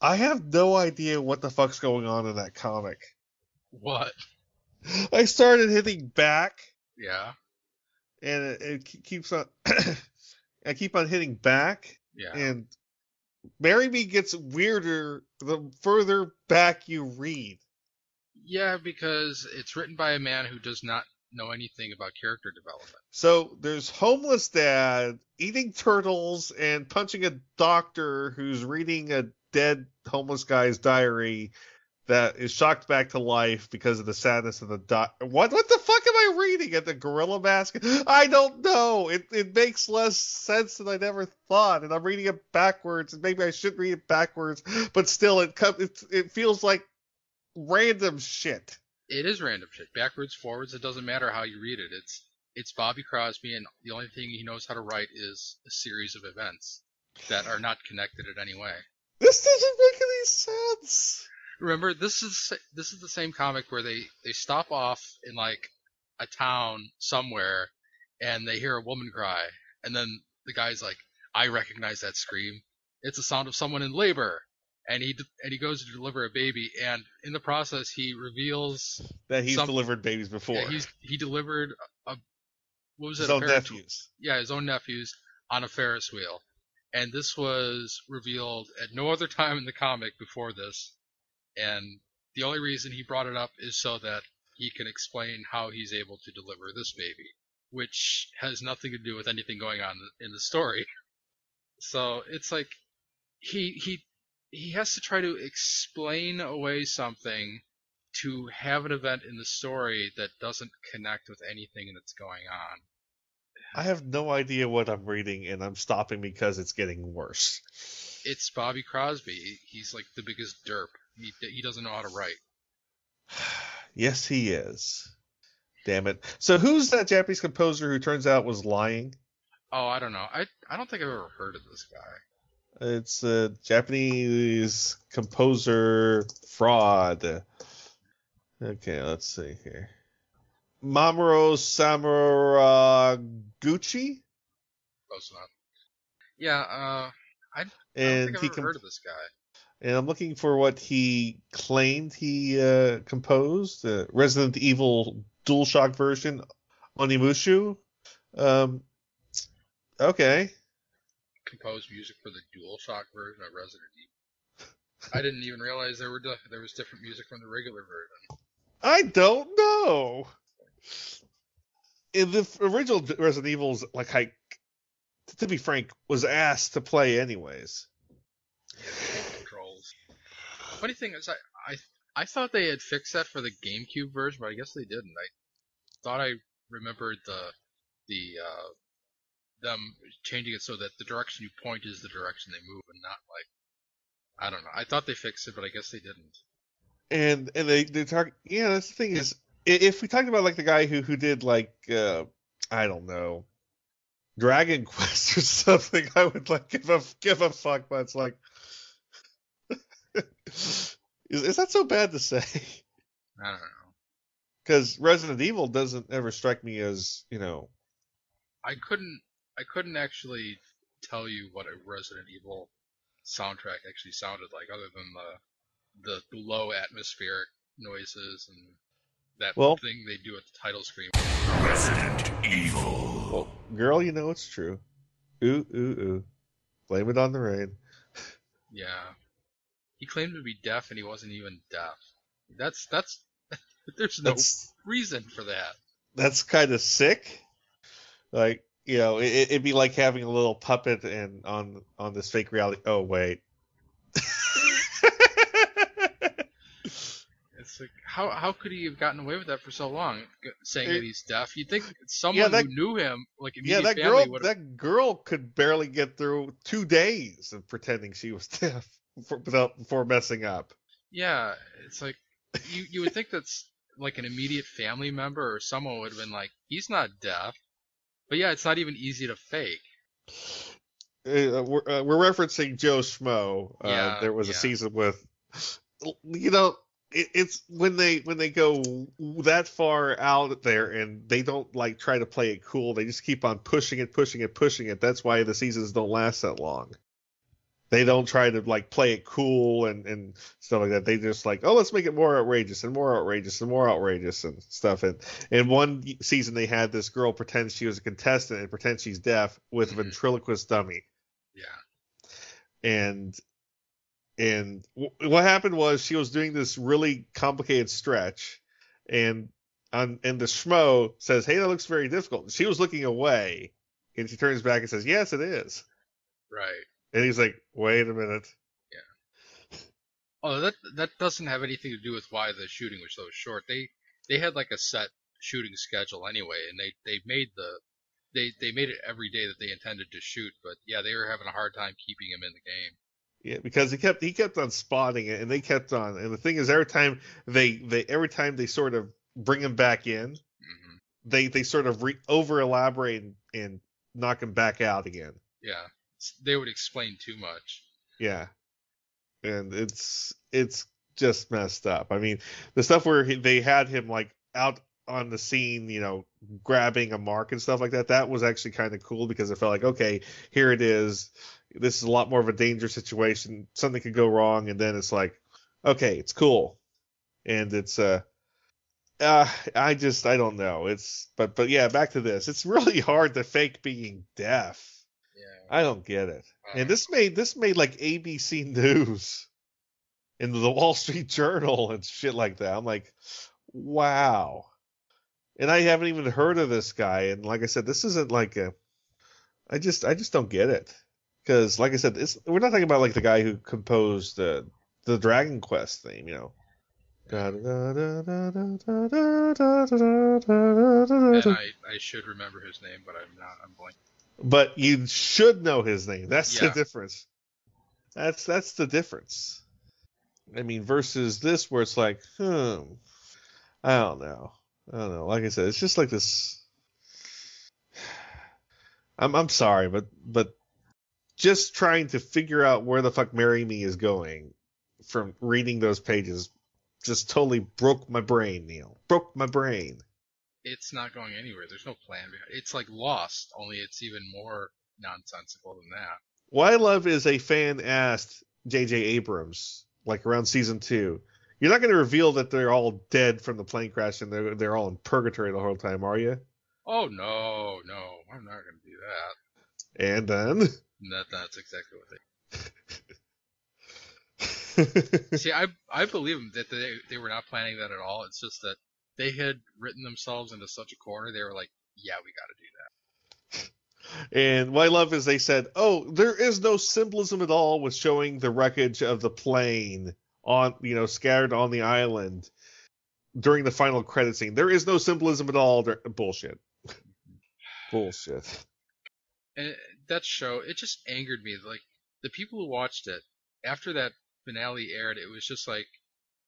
I have no idea what the fuck's going on in that comic. What? I started hitting back, Yeah. and it, it keeps on. I keep on hitting back, Yeah. and Marry Me gets weirder the further back you read. Yeah, because it's written by a man who does not know anything about character development. So there's homeless dad eating turtles and punching a doctor who's reading a dead homeless guy's diary that is shocked back to life because of the sadness of the doc. What what the fuck am I reading at the Gorilla Mask? I don't know. It it makes less sense than I never thought, and I'm reading it backwards. And maybe I should read it backwards, but still, it com- it it feels like random shit. It is random shit. Backwards, forwards, it doesn't matter how you read it. It's it's Bobby Crosby, and the only thing he knows how to write is a series of events that are not connected in any way. This doesn't make any sense. Remember, this is this is the same comic where they they stop off in like a town somewhere, and they hear a woman cry, and then the guy's like, "I recognize that scream. It's the sound of someone in labor." And he and he goes to deliver a baby, and in the process, he reveals That he's Some- delivered babies before. yeah, he's he delivered a what was it? his own Ferris- nephews. yeah, his own nephews on a Ferris wheel. And this was revealed at no other time in the comic before this. And the only reason he brought it up is so that he can explain how he's able to deliver this baby, which has nothing to do with anything going on in the story. So it's like he he he has to try to explain away something to have an event in the story that doesn't connect with anything that's going on. I have no idea what I'm reading, and I'm stopping because it's getting worse. it's Bobby Crosby. He's like the biggest derp. He he doesn't know how to write. yes, he is. Damn it. So who's that Japanese composer who turns out was lying? Oh, I don't know. I I don't think I've ever heard of this guy. It's a Japanese composer fraud. Okay, let's see here. Mamoru Samuragochi? Close enough. Yeah. Uh, I And think I've he com- heard of this guy. and I'm looking for what he claimed he uh, composed. Uh, Resident Evil DualShock version, Onimusha. Um, okay. Composed music for the DualShock version of Resident Evil. I didn't even realize there were di- there was different music from the regular version. I don't know. In the original Resident Evil's, like I, to be frank, was asked to play anyways. Controls. Funny thing is, I I I thought they had fixed that for the GameCube version, but I guess they didn't. I thought I remembered the the uh, them changing it so that the direction you point is the direction they move, and not like I don't know. I thought they fixed it, but I guess they didn't. and and they they talk yeah that's the thing is if we talked about like the guy who who did like uh i don't know dragon quest or something i would like give a give a fuck but it's like is, is that so bad to say I don't know. because resident evil doesn't ever strike me as you know I couldn't I couldn't actually tell you what a Resident Evil soundtrack actually sounded like, other than the the, the low atmospheric noises and that Well- thing they do at the title screen. Resident Evil. well, girl you know it's true ooh ooh ooh blame it on the rain Yeah, he claimed to be deaf and he wasn't even deaf. That's that's there's no that's reason for that. that's kind of sick. Like you know, it, it'd be like having a little puppet and on on this fake reality. Oh wait. It's like how how could he have gotten away with that for so long, saying It- that he's deaf? You'd think someone that- who knew him, like yeah, that girl would that girl could barely get through two days of pretending she was deaf for, without before messing up. Yeah, it's like you you would think that's like an immediate family member or someone would have been like, he's not deaf. But yeah, it's not even easy to fake. Uh, we're, uh, we're referencing Joe Schmo. Uh, Yeah, there was a season with, you know, it, it's when they when they go that far out there and they don't like try to play it cool. They just keep on pushing it, pushing it, pushing it. That's why the seasons don't last that long. They don't try to like play it cool and, and stuff like that. They just like, oh, let's make it more outrageous and more outrageous and more outrageous and stuff. And in one season, they had this girl pretend she was a contestant and pretend she's deaf with a Mhm. ventriloquist dummy. Yeah. and and w- what happened was she was doing this really complicated stretch and on and the schmo says hey that looks very difficult she was looking away and she turns back and says yes it is Right. and he's like wait a minute Yeah. Oh, that that doesn't have anything to do with why the shooting was so short. They they had like a set shooting schedule anyway, and they they made the they they made it every day that they intended to shoot. But yeah, they were having a hard time keeping him in the game. Yeah because he kept he kept on spotting it and they kept on and the thing is every time they they every time they sort of bring him back in hmm they they sort of re- over elaborate and, and knock him back out again Yeah, they would explain too much. Yeah, and it's it's just messed up. I mean, the stuff where he, they had him like out on the scene, you know, grabbing a mark and stuff like that. That was actually kind of cool because it felt like, okay, here it is. This is a lot more of a dangerous situation. Something could go wrong, and then it's like, okay, it's cool, and it's uh. Uh, I just I don't know. It's but but yeah, back to this. It's really hard to fake being deaf. Yeah. I don't get it. Uh, And this made this made like ABC News and the Wall Street Journal and shit like that. I'm like, wow. And I haven't even heard of this guy. And like I said, this isn't like a. I just I just don't get it because like I said, it's, we're not talking about like the guy who composed the the Dragon Quest theme, you know. and I I should remember his name, but I'm not. I'm blank. but you should know his name. That's Yeah. the difference. That's that's the difference. I mean, versus this where it's like, hmm, I don't know, I don't know. Like I said, it's just like this. I'm I'm sorry, but but just trying to figure out where the fuck "Marry Me" is going from reading those pages just totally broke my brain, Neil. Broke my brain. It's not going anywhere. There's no plan behind. It's like Lost, only it's even more nonsensical than that. Why love is a fan asked J.J. Abrams, like around season two, you're not going to reveal that they're all dead from the plane crash and they're, they're all in purgatory the whole time, are you? Oh no, no, I'm not going to do that. And then. That that's exactly what they. See, I I believe them that they they were not planning that at all. It's just that they had written themselves into such a corner. They were like, yeah, we got to do that. and what I love is they said, oh, there is no symbolism at all with showing the wreckage of the plane on, you know, scattered on the island during the final credit scene. There is no symbolism at all. There- Bullshit. Mm-hmm. Bullshit. And that show, it just angered me. Like the people who watched it after that finale aired, it was just like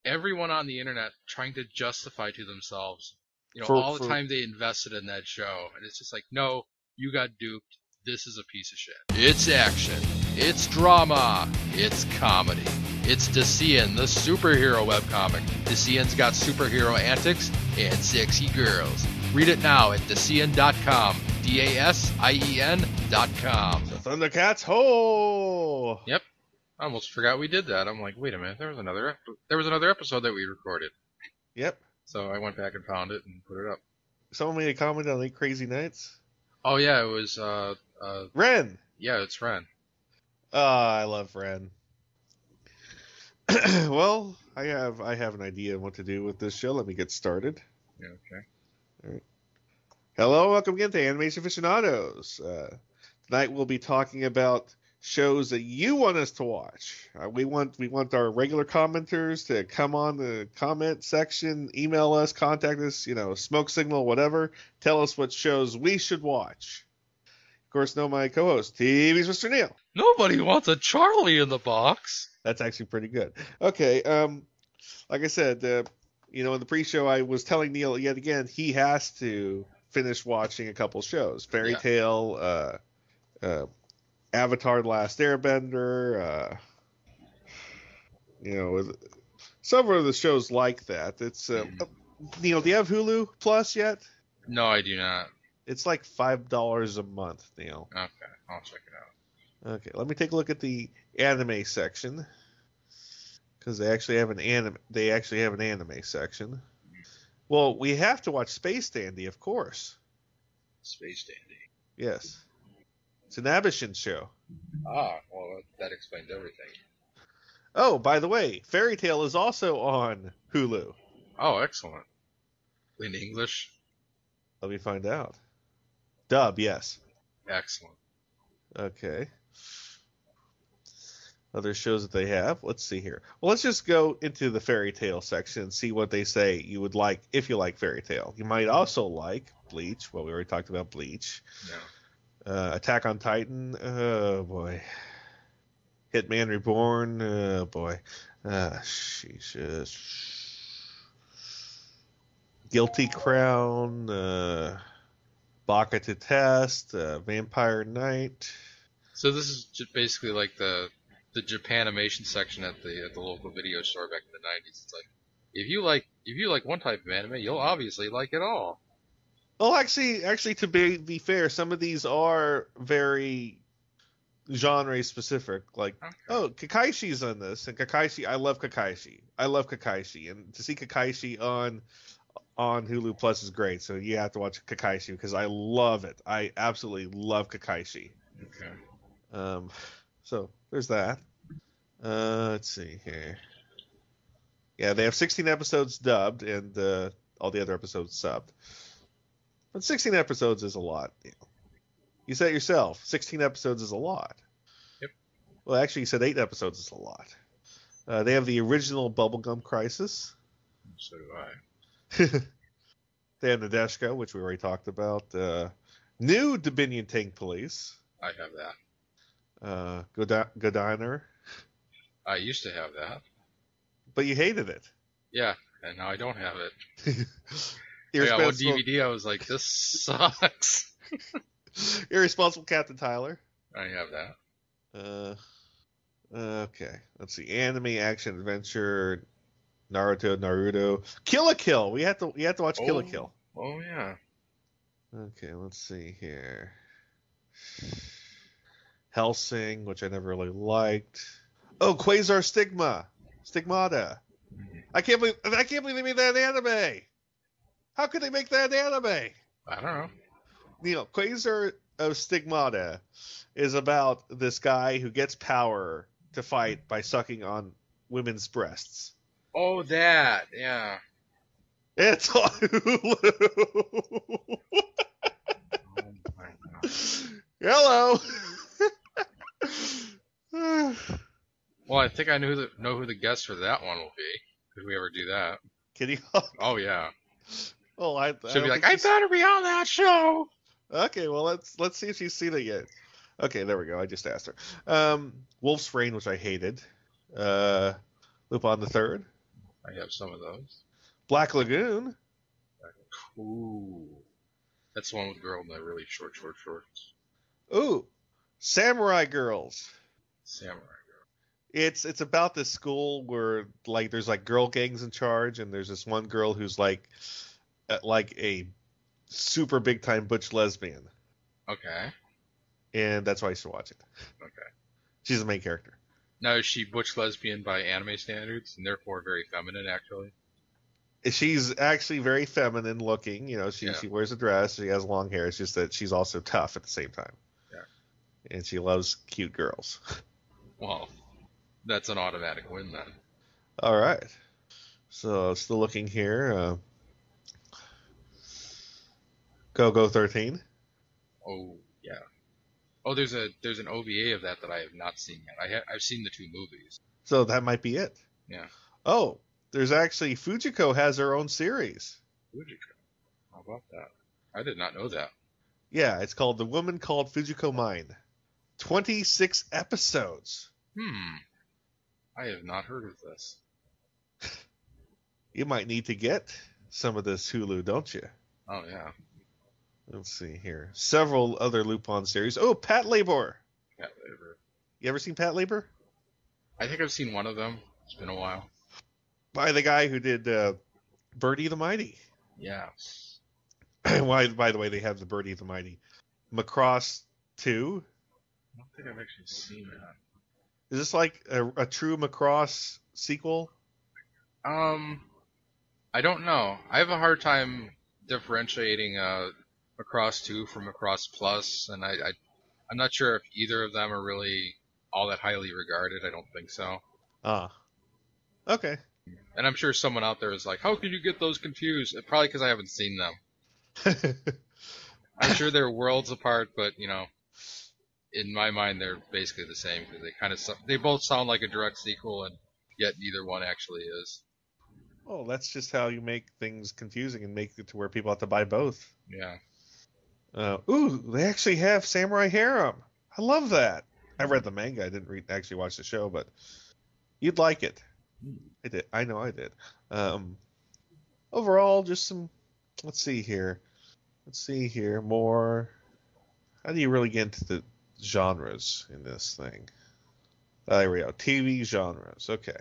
everyone on the internet trying to justify to themselves, you know, For- all the for- time they invested in that show, and it's just like, no, you got duped. This is a piece of shit. It's action. It's drama. It's comedy. It's Dasien, the superhero webcomic. Dasien's got superhero antics and sexy girls. Read it now at Dasien.com. D A S I E com. The Thundercats, ho! Yep. I almost forgot we did that. I'm like, wait a minute, there was another ep- there was another episode that we recorded. Yep. So I went back and found it and put it up. Someone made a comment on Eight Crazy Nights. Oh yeah, it was uh uh Ren. yeah, it's Ren. Ah, I love Ren. well, I have I have an idea of what to do with this show. Let me get started. Yeah, okay. Hello, welcome again to Animation Aficionados. Uh, tonight we'll be talking about shows that you want us to watch. Uh, we want we want our regular commenters to come on the comment section, email us, contact us, you know, smoke signal, whatever. Tell us what shows we should watch. Of course, know my co-host, TV's Mr. Neil. Nobody wants a Charlie in the box. That's actually pretty good. Okay, um, like I said, uh, you know, in the pre-show, I was telling Neil yet again he has to finish watching a couple shows: Fairy Yeah. Tale, uh, uh, Avatar: The Last Airbender. Uh, you know, several of the shows like that. It's uh, Mhm. Neil. Do you have Hulu Plus yet? No, I do not. It's like five dollars a month, Neil. Okay, I'll check it out. Okay, let me take a look at the anime section because they actually have an anime. They actually have an anime section. Well, we have to watch Space Dandy, of course. Space Dandy. Yes, it's an Abishin show. Ah, well, that explains everything. Oh, by the way, Fairy Tail is also on Hulu. Oh, excellent. In English? Let me find out. Dub, yes. Excellent. Okay. Other shows that they have. Let's see here. Well, let's just go into the Fairy Tail section and see what they say you would like if you like Fairy Tail. You might also like Bleach. Well, we already talked about Bleach. No. Uh, Attack on Titan. Oh boy. Hitman Reborn. Oh boy. Uh, Jesus. Guilty Crown. Uh, Baka to Test. Uh, Vampire Knight. So this is j- basically like the the Japanimation section at the at the local video store back in the '90s. It's like if you like if you like one type of anime, you'll obviously like it all. Well, actually, actually, to be be fair, some of these are very genre specific. Like, Okay. oh, Kekkaishi's on this, and Kekkaishi, I love Kekkaishi. I love Kekkaishi, and to see Kekkaishi on on Hulu Plus is great. So you have to watch Kekkaishi because I love it. I absolutely love Kekkaishi. Okay. Um, so there's that. Uh, let's see here. Yeah, they have 16 episodes dubbed and uh, all the other episodes subbed. But 16 episodes is a lot. You, know. you said it yourself. 16 episodes is a lot. Yep. Well, actually, you said eight episodes is a lot. Uh, they have the original Bubblegum Crisis. So do I. they have Nadesico, which we already talked about. Uh, new Dominion Tank Police. I have that. Uh, Godin- Godannar. I used to have that. But you hated it. Yeah, and now I don't have it. I got one DVD. I was like, this sucks. irresponsible Captain Tyler. I have that. Uh, okay, let's see. Anime, action, adventure, Naruto, Naruto, Kill la Kill. We have to we have to watch Kill la Oh. Kill. Oh yeah. Okay, let's see here. Helsing, which I never really liked. Oh, Qwaser Stigma, Stigmata. I can't believe I can't believe they made that anime. How could they make that anime? I don't know. you know, Qwaser of Stigmata is about this guy who gets power to fight by sucking on women's breasts. Oh, that. Yeah. It's on Hulu. Oh. Hello. Well, I think I knew the, know who the guest for that one will be. If we ever do that. Kitty Hawk. Oh yeah. Oh, I. I She'll be like, I she's- better be on that show. Okay, well let's let's see if she's seen it yet. Okay, there we go. I just asked her. Um, Wolf's Rain, which I hated. Uh, Lupin the Third. I have some of those. Black Lagoon. Ooh. That's the one with the girl in the really short, short shorts. Ooh, Samurai Girls. Samurai girl. It's it's about this school where like there's like girl gangs in charge, and there's this one girl who's like uh, like a super big time butch lesbian, Okay. and that's why I used to watch it. Okay. She's the main character. Now is she butch lesbian by anime standards and therefore very feminine actually? She's actually very feminine looking. You know, she Yeah. she wears a dress, she has long hair. It's just that she's also tough at the same time. And she loves cute girls. Well, that's an automatic win then. All right. So still looking here. Uh, Golgo Thirteen. Oh yeah. Oh, there's a there's an OVA of that that I have not seen yet. I ha- I've seen the two movies. So that might be it. Yeah. Oh, there's actually Fujiko has her own series. Fujiko. How about that? I did not know that. Yeah, it's called The Woman Called Fujiko Mine. 26 episodes. Hmm. I have not heard of this. You might need to get some of this Hulu, don't you? Oh yeah. Let's see here. Several other Lupin series. Oh, Patlabor. Cat labor. You ever seen Patlabor? I think I've seen one of them. It's been a while. By the guy who did uh, Birdie the Mighty. Yeah. Why? By the way, they have the Birdie the Mighty. Macross 2. Don't think I've actually seen that. Is this like a, a true Macross sequel? Um, I don't know. I have a hard time differentiating uh, Macross 2 from Macross Plus, and I, I, I'm not sure if either of them are really all that highly regarded. I don't think so. Ah. Okay. And I'm sure someone out there is like, how could you get those confused? Probably because I haven't seen them. I'm sure they're worlds apart, but you know, in my mind, they're basically the same because they kind of they both sound like a direct sequel, and yet neither one actually is. well, that's just how you make things confusing and make it to where people have to buy both. Yeah. Uh, ooh, they actually have Samurai Harem. I love that. I read the manga. I didn't read, actually watch the show, but you'd like it. I did. I know I did. Um, overall, just some. Let's see here. Let's see here. More. How do you really get into the genres in this thing? Ah, there we go. TV genres. Okay.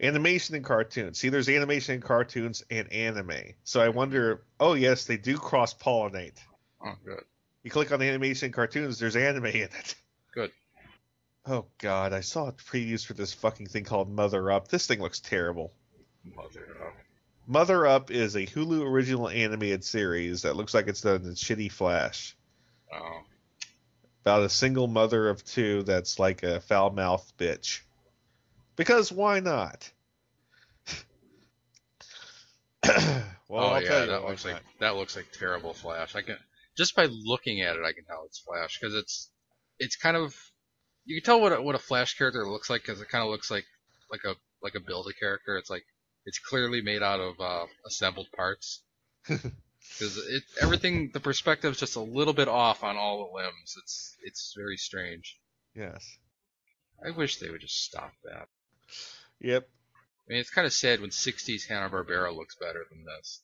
Animation and cartoons. See, there's animation and cartoons and anime. So I wonder. Oh yes, they do cross pollinate. Oh, good. You click on the animation and cartoons, there's anime in it. Good. Oh god, I saw previews for this fucking thing called Mother Up. This thing looks terrible. Mother Up. Mother Up is a Hulu original animated series that looks like it's done in shitty Flash. Oh. About a single mother of two that's like a foul mouthed bitch. Because why not? well, oh I'll yeah, that looks not. like that looks like terrible Flash. I can just by looking at it, I can tell it's Flash because it's it's kind of you can tell what a, what a Flash character looks like because it kind of looks like like a like a build a character. It's like it's clearly made out of uh, assembled parts because it everything the perspective's just a little bit off on all the limbs. It's it's very strange. Yes. I wish they would just stop that. Yep. I mean, it's kind of sad when 60s Hanna Barbera looks better than this.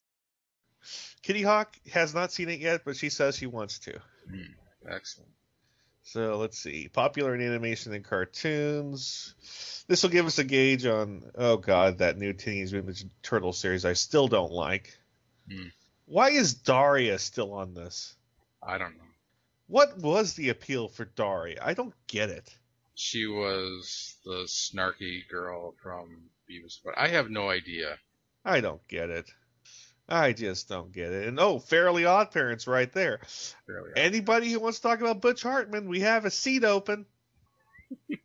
Kitty Hawk has not seen it yet, but she says she wants to. Mm, excellent. So let's see. Popular in animation and cartoons. This will give us a gauge on, oh god, that new Teenage Mutant Ninja Turtle series I still don't like. Hmm. Why is Daria still on this? I don't know. What was the appeal for Daria? I don't get it. She was the snarky girl from Beavis, but I have no idea. I don't get it. I just don't get it. And oh, Fairly Odd Parents right there. Anybody who wants to talk about Butch Hartman, we have a seat open.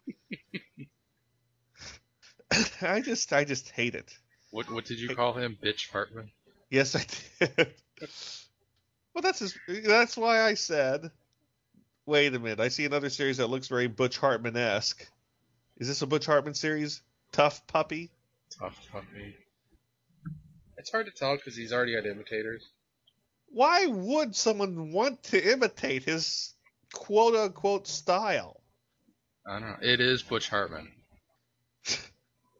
I just I just hate it. What what did you call him? Bitch Hartman? Yes, I did. well, that's his, that's why I said. Wait a minute. I see another series that looks very Butch Hartman esque. Is this a Butch Hartman series? T.U.F.F. Puppy. Tough puppy. It's hard to tell because he's already had imitators. Why would someone want to imitate his quote unquote style? I don't know. It is Butch Hartman.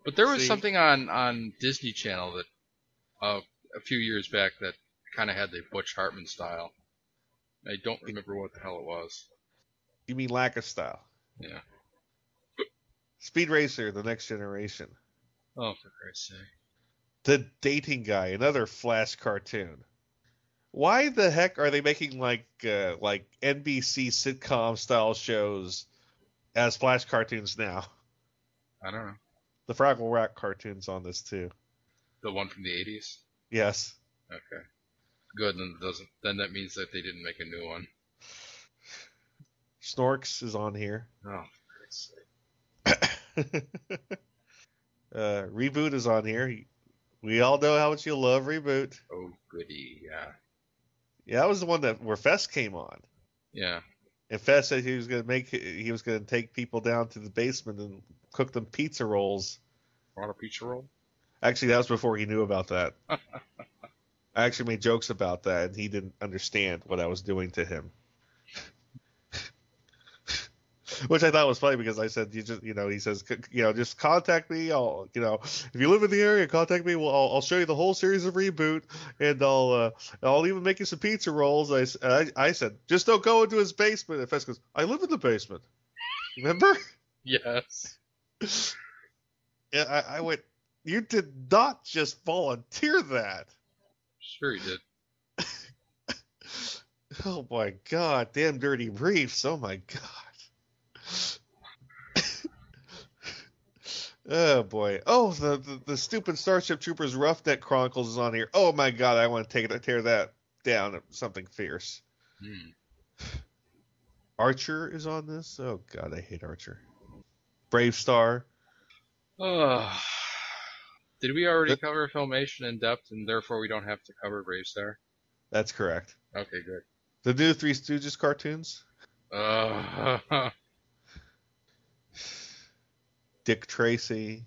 But there was See? something on on Disney Channel that uh, a few years back that kind of had the Butch Hartman style. I don't remember what the hell it was. You mean lack of style? Yeah. Speed Racer: The Next Generation. Oh, for Christ's sake. The Dating Guy, another Flash cartoon. Why the heck are they making like uh, like NBC sitcom style shows as Flash cartoons now? I don't know. The Fraggle Rock cartoons on this too. The one from the 80s? Yes. Okay. Good, then doesn't then that means that they didn't make a new one. Snorks is on here. Oh, for uh, Reboot is on here. We all know how much you love Reboot. Oh goody, yeah. Yeah, that was the one that where Fest came on. Yeah. And Fest said he was gonna make he was gonna take people down to the basement and cook them pizza rolls. Want a pizza roll? Actually, that was before he knew about that. I actually made jokes about that, and he didn't understand what I was doing to him. Which I thought was funny because I said, "You just, you know," he says, "C- "You know, just contact me. I'll, you know, if you live in the area, contact me. Well, I'll, I'll show you the whole series of reboot, and I'll, uh, I'll even make you some pizza rolls." I, I said, "Just don't go into his basement." And Fest goes, "I live in the basement." Remember? Yes. Yeah, I, I went. You did not just volunteer that. Sure, he did. oh my god, damn dirty briefs. Oh my god. oh boy. Oh, the, the, the stupid Starship Troopers Roughneck Chronicles is on here. Oh my god, I want to take it, tear that down. Something fierce. Hmm. Archer is on this. Oh god, I hate Archer. BraveStarr. Ugh. Did we already cover Filmation in depth, and therefore we don't have to cover BraveStarr? That's correct. Okay, good. The new Three Stooges cartoons. Uh, Dick Tracy.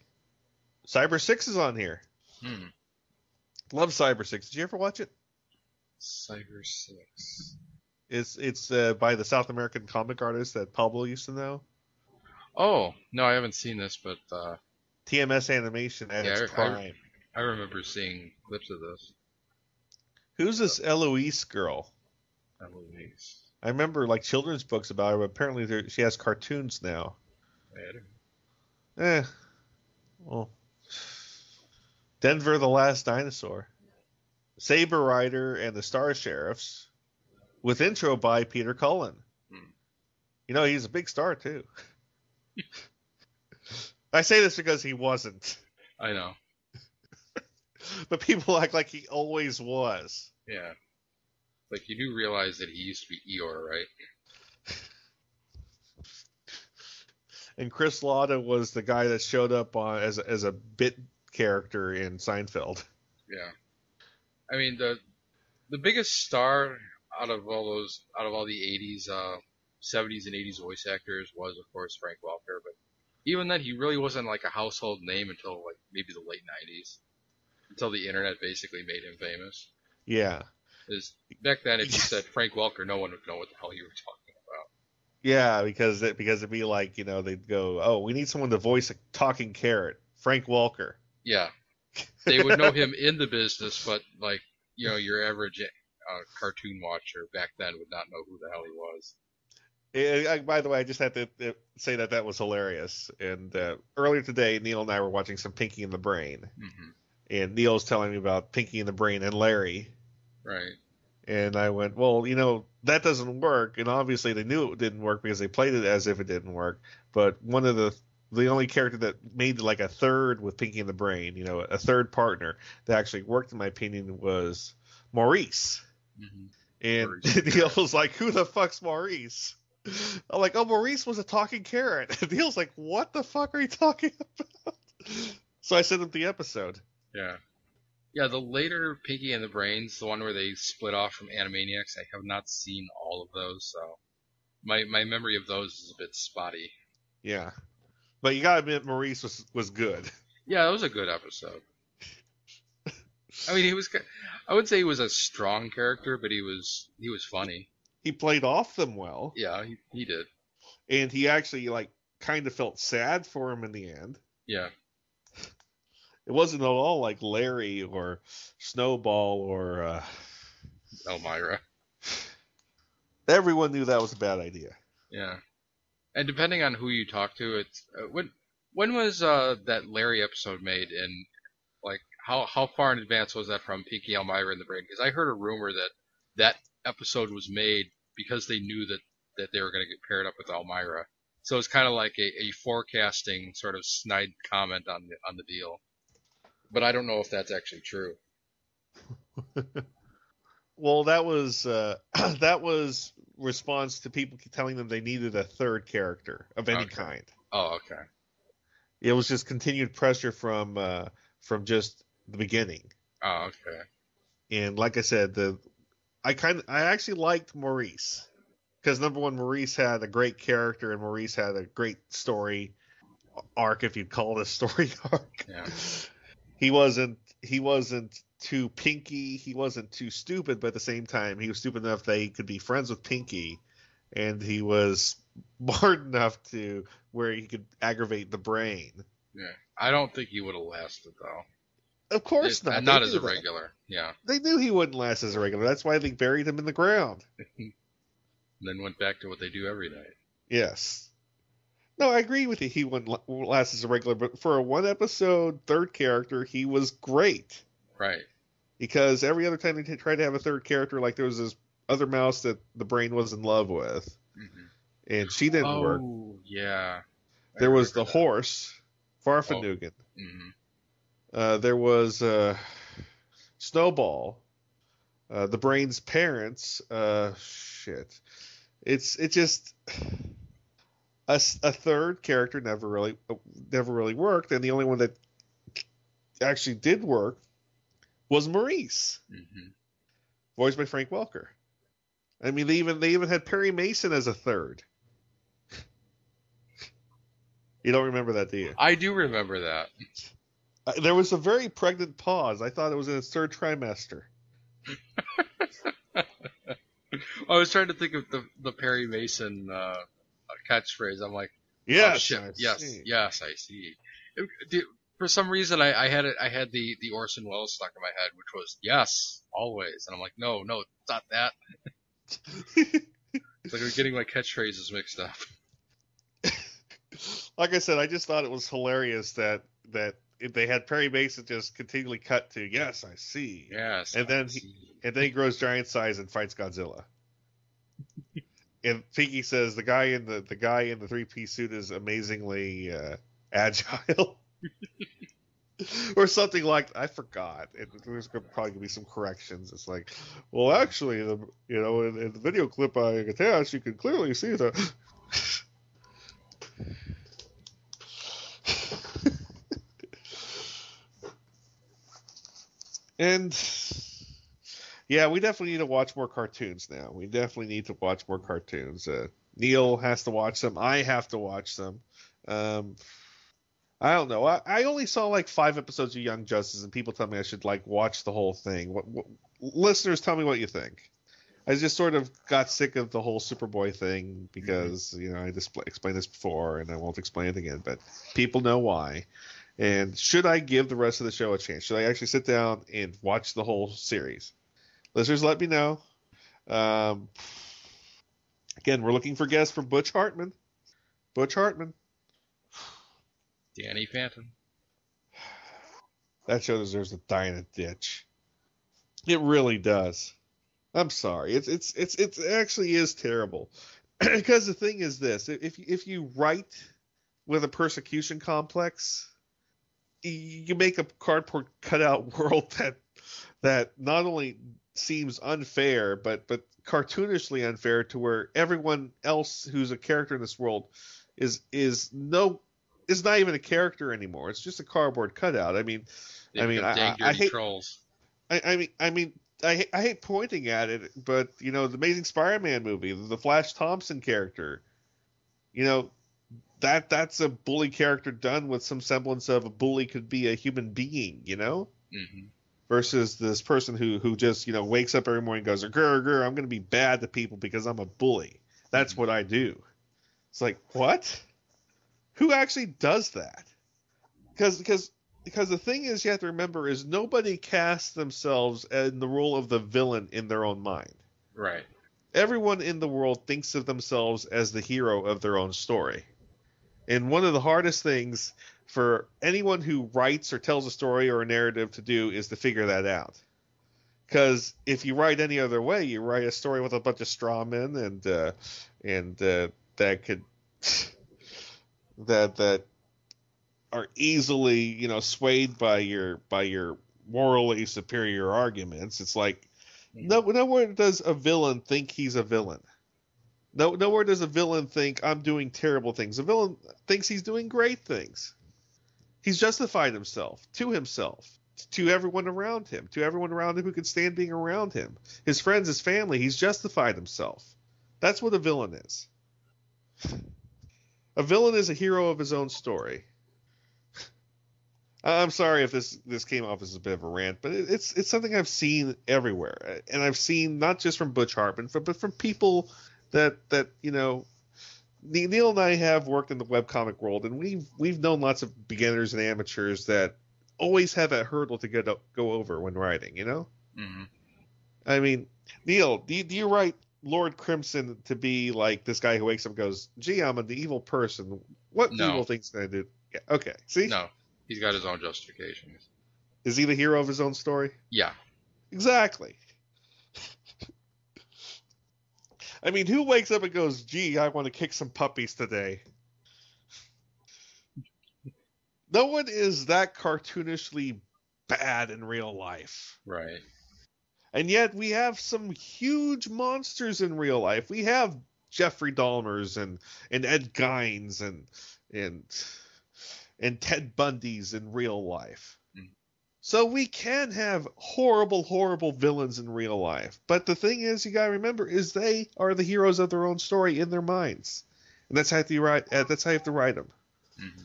Cybersix is on here. hmm. Love Cybersix. Did you ever watch it? Cybersix. It's it's uh, by the South American comic artist that Pablo used to know. Oh no, I haven't seen this, but uh, TMS Animation at Yeah, its I- I- prime. I remember seeing clips of this. Who's this Eloise girl? Eloise. I remember like children's books about her, but apparently there, she has cartoons now. Eh. Well. Denver the Last Dinosaur. Saber Rider and the Star Sheriffs. With intro by Peter Cullen. Hmm. You know, he's a big star too. I say this because he wasn't. I know. But people act like he always was. Yeah. Like you do realize that he used to be Eeyore, right? And Chris Latta was the guy that showed up on, as, a- as a bit character in Seinfeld. Yeah. I mean the the biggest star out of all those out of all the 80s, uh, 70s and 80s voice actors was of course Frank Welker, but even then he really wasn't like a household name until like maybe the late 90s, until the internet basically made him famous. Yeah. Is back then if you said Frank Welker, no one would know what the hell you were talking about. Yeah, because it, because it'd be like you know they'd go, oh, we need someone to voice a talking carrot, Frank Welker. Yeah, they would know him in the business, but like you know your average uh, cartoon watcher back then would not know who the hell he was. I- by the way, I just had to uh, say that that was hilarious. And uh, earlier today, Neil and I were watching some Pinky and the Brain, hmm and Neil's telling me about Pinky and the Brain and Larry, Right. and I went, well, you know that doesn't work, and obviously they knew it didn't work because they played it as if it didn't work. But one of the the only character that made like a third with Pinky and the Brain, you know, a third partner that actually worked, in my opinion, was Maurice. hmm And Maurice. Neil was like, "Who the fuck's Maurice?" I'm like, "Oh, Maurice was a talking carrot." And Neil's like, "What the fuck are you talking about?" So I sent him the episode. Yeah. Yeah, the later Pinky and the Brains, the one where they split off from Animaniacs, I have not seen all of those, so my my memory of those is a bit spotty. Yeah, but you gotta admit, Maurice was was good. Yeah, that was a good episode. I mean, he was. I would say he was a strong character, but he was he was funny. He played off them well, Yeah, he he did. and he actually like kind of felt sad for him in the end. Yeah. It wasn't at all like Larry or Snowball or uh, Elmira. everyone knew that was a bad idea. Yeah. And depending on who you talk to, it's uh, when when was uh, that Larry episode made, and like how how far in advance was that from Pinky Elmira and the Brain? Because I heard a rumor that that episode was made because they knew that that they were going to get paired up with Elmira. So it's kind of like a, a forecasting sort of snide comment on the on the deal. But I don't know if that's actually true. Well, that was uh, that was response to people telling them they needed a third character of any Okay. kind. Oh, okay. It was just continued pressure from uh, from just the beginning. Oh, okay. And like I said, the I kind of I actually liked Maurice because number one, Maurice had a great character and Maurice had a great story arc, if you'd call it a story arc. Yeah. He wasn't he wasn't too pinky. He wasn't too stupid, but at the same time, he was stupid enough that he could be friends with Pinky, and he was smart enough to where he could aggravate the brain. Yeah. I don't think he would have lasted though. Of course not. Not as a that. regular. Yeah. They knew he wouldn't last as a regular. That's why they buried him in the ground. then went back to what they do every night. Yes. No, I agree with you. He wouldn't last as a regular, but for a one episode third character, he was great. Right. Because every other time they tried to have a third character, like there was this other mouse that the brain was in love with, hmm and she didn't oh, work. yeah. I There was the that. horse, Farfanugan. hmm Uh, there was uh, Snowball, uh, the Brain's parents. Uh, shit, it's it just a, a third character never really never really worked, and the only one that actually did work was Maurice, hmm voiced by Frank Welker. I mean, they even they even had Perry Mason as a third. You don't remember that, do you? I do remember that. Uh, There was a very pregnant pause. I thought it was in its third trimester. I was trying to think of the the Perry Mason uh, catchphrase. I'm like, Yes. oh, yes, see. yes, I see. It- for some reason, I, I had it. I had the the Orson Welles stuck in my head, which was yes, always. And I'm like, no, no, it's not that. It's like I'm getting my catchphrases mixed up. like I said, I just thought it was hilarious that that they had Perry Mason just continually cut to yes, I see, Yes, And I then he- and then he grows giant size and fights Godzilla. and Pinky says the guy in the the guy in the three piece suit is amazingly uh, agile. or something like I forgot. It, there's probably gonna be some corrections. It's like, well, actually, the you know, in, in the video clip I attached, you can clearly see the. And yeah, we definitely need to watch more cartoons now. We definitely need to watch more cartoons. Uh, Neil has to watch them. I have to watch them. Um, I don't know. I, I only saw like five episodes of Young Justice, and people tell me I should like watch the whole thing. What, what listeners, tell me what you think. I just sort of got sick of the whole Superboy thing because you know I just explained this before, and I won't explain it again. But people know why. And should I give the rest of the show a chance? Should I actually sit down and watch the whole series? Listeners, let me know. Um, again, we're looking for guests for Butch Hartman. Butch Hartman. Danny Phantom. That show deserves to die in a ditch. It really does. I'm sorry. It's it's it's it's it actually is terrible. because the thing is this: if if you write with a persecution complex, you make a cardboard cutout world that that not only seems unfair, but but cartoonishly unfair to where everyone else who's a character in this world is is no is not even a character anymore. It's just a cardboard cutout. I mean, They I mean, I- I- I hate- trolls. I, I mean, I mean, I, I hate pointing at it, but you know, the Amazing Spider-Man movie, the Flash Thompson character, you know, that that's a bully character done with some semblance of a bully could be a human being, you know, hmm versus this person who who just you know wakes up every morning and goes, "Grr, grr, I'm going to be bad to people because I'm a bully. That's what I do." It's like what? Who actually does that? Because because because the thing is you have to remember is nobody casts themselves in the role of the villain in their own mind. Right. Everyone in the world thinks of themselves as the hero of their own story. And one of the hardest things for anyone who writes or tells a story or a narrative to do is to figure that out. Because if you write any other way, you write a story with a bunch of straw men and uh, and uh, that could that that are easily you know swayed by your by your morally superior arguments. It's like no nowhere does a villain think he's a villain. No nowhere does a villain think I'm doing terrible things. A villain thinks he's doing great things. He's justified himself to himself, to everyone around him, to everyone around him who can stand being around him. His friends, his family, he's justified himself. That's what a villain is. A villain is a hero of his own story. I'm sorry if this this came off as a bit of a rant, but it, it's it's something I've seen everywhere, and I've seen not just from Butch Hartman, but from people that that you know. Neil and I have worked in the webcomic world, and we've we've known lots of beginners and amateurs that always have a hurdle to go go over when writing. You know, hmm I mean, Neil, do you, do you write Lord Crimson to be like this guy who wakes up and goes, "Gee, I'm an evil person. What No. evil things can I do?" Yeah, okay, see, No, he's got his own justifications. is he the hero of his own story? Yeah. Exactly. I mean, who wakes up and goes, "Gee, I want to kick some puppies today"? no one is that cartoonishly bad in real life. Right. And yet we have some huge monsters in real life. We have Jeffrey Dahmers and and Ed Geins and and and Ted Bundy's in real life. So we can have horrible, horrible villains in real life. But the thing is, you gotta remember, is they are the heroes of their own story in their minds, and that's how you write. Uh, that's how you have to write them. hmm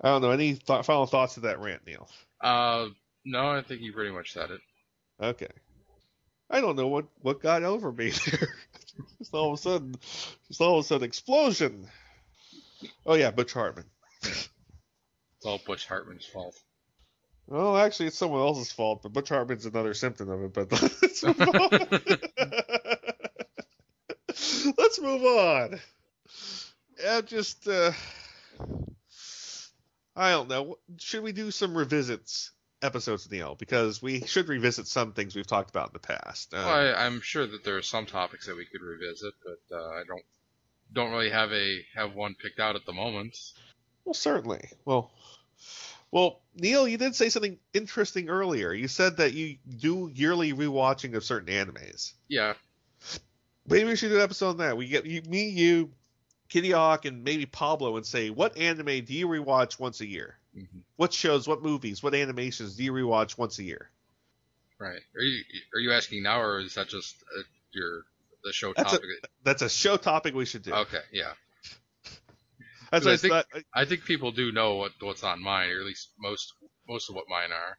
I don't know. Any th- final thoughts to that rant, Neil? Uh, no, I think you pretty much said it. Okay. I don't know what what got over me there. just all of a sudden, just all of a sudden, explosion. Oh yeah, Butch Hartman. It's all Butch Hartman's fault. Well, actually, it's someone else's fault, but Butch Hartman's another symptom of it. But let's move on. let's move on. Yeah, just uh, I don't know. Should we do some revisits episodes, Neil? Because we should revisit some things we've talked about in the past. Um, Well, I, I'm sure that there are some topics that we could revisit, but uh, I don't don't really have a have one picked out at the moment. Well, certainly. Well, well, Neil, you did say something interesting earlier. You said that you do yearly rewatching of certain animes. Yeah, Maybe we should do an episode on that. We get you, me, you, Kitty Hawk, and maybe Pablo, and say what anime do you rewatch once a year? Mhm. What shows, what movies, what animations do you rewatch once a year? right. Are you are you asking now, or is that just uh, your the show That's a- topic? That's a show topic we should do. okay, yeah. That's I think- I, I think people do know what what's on mine, or at least most most of what mine are.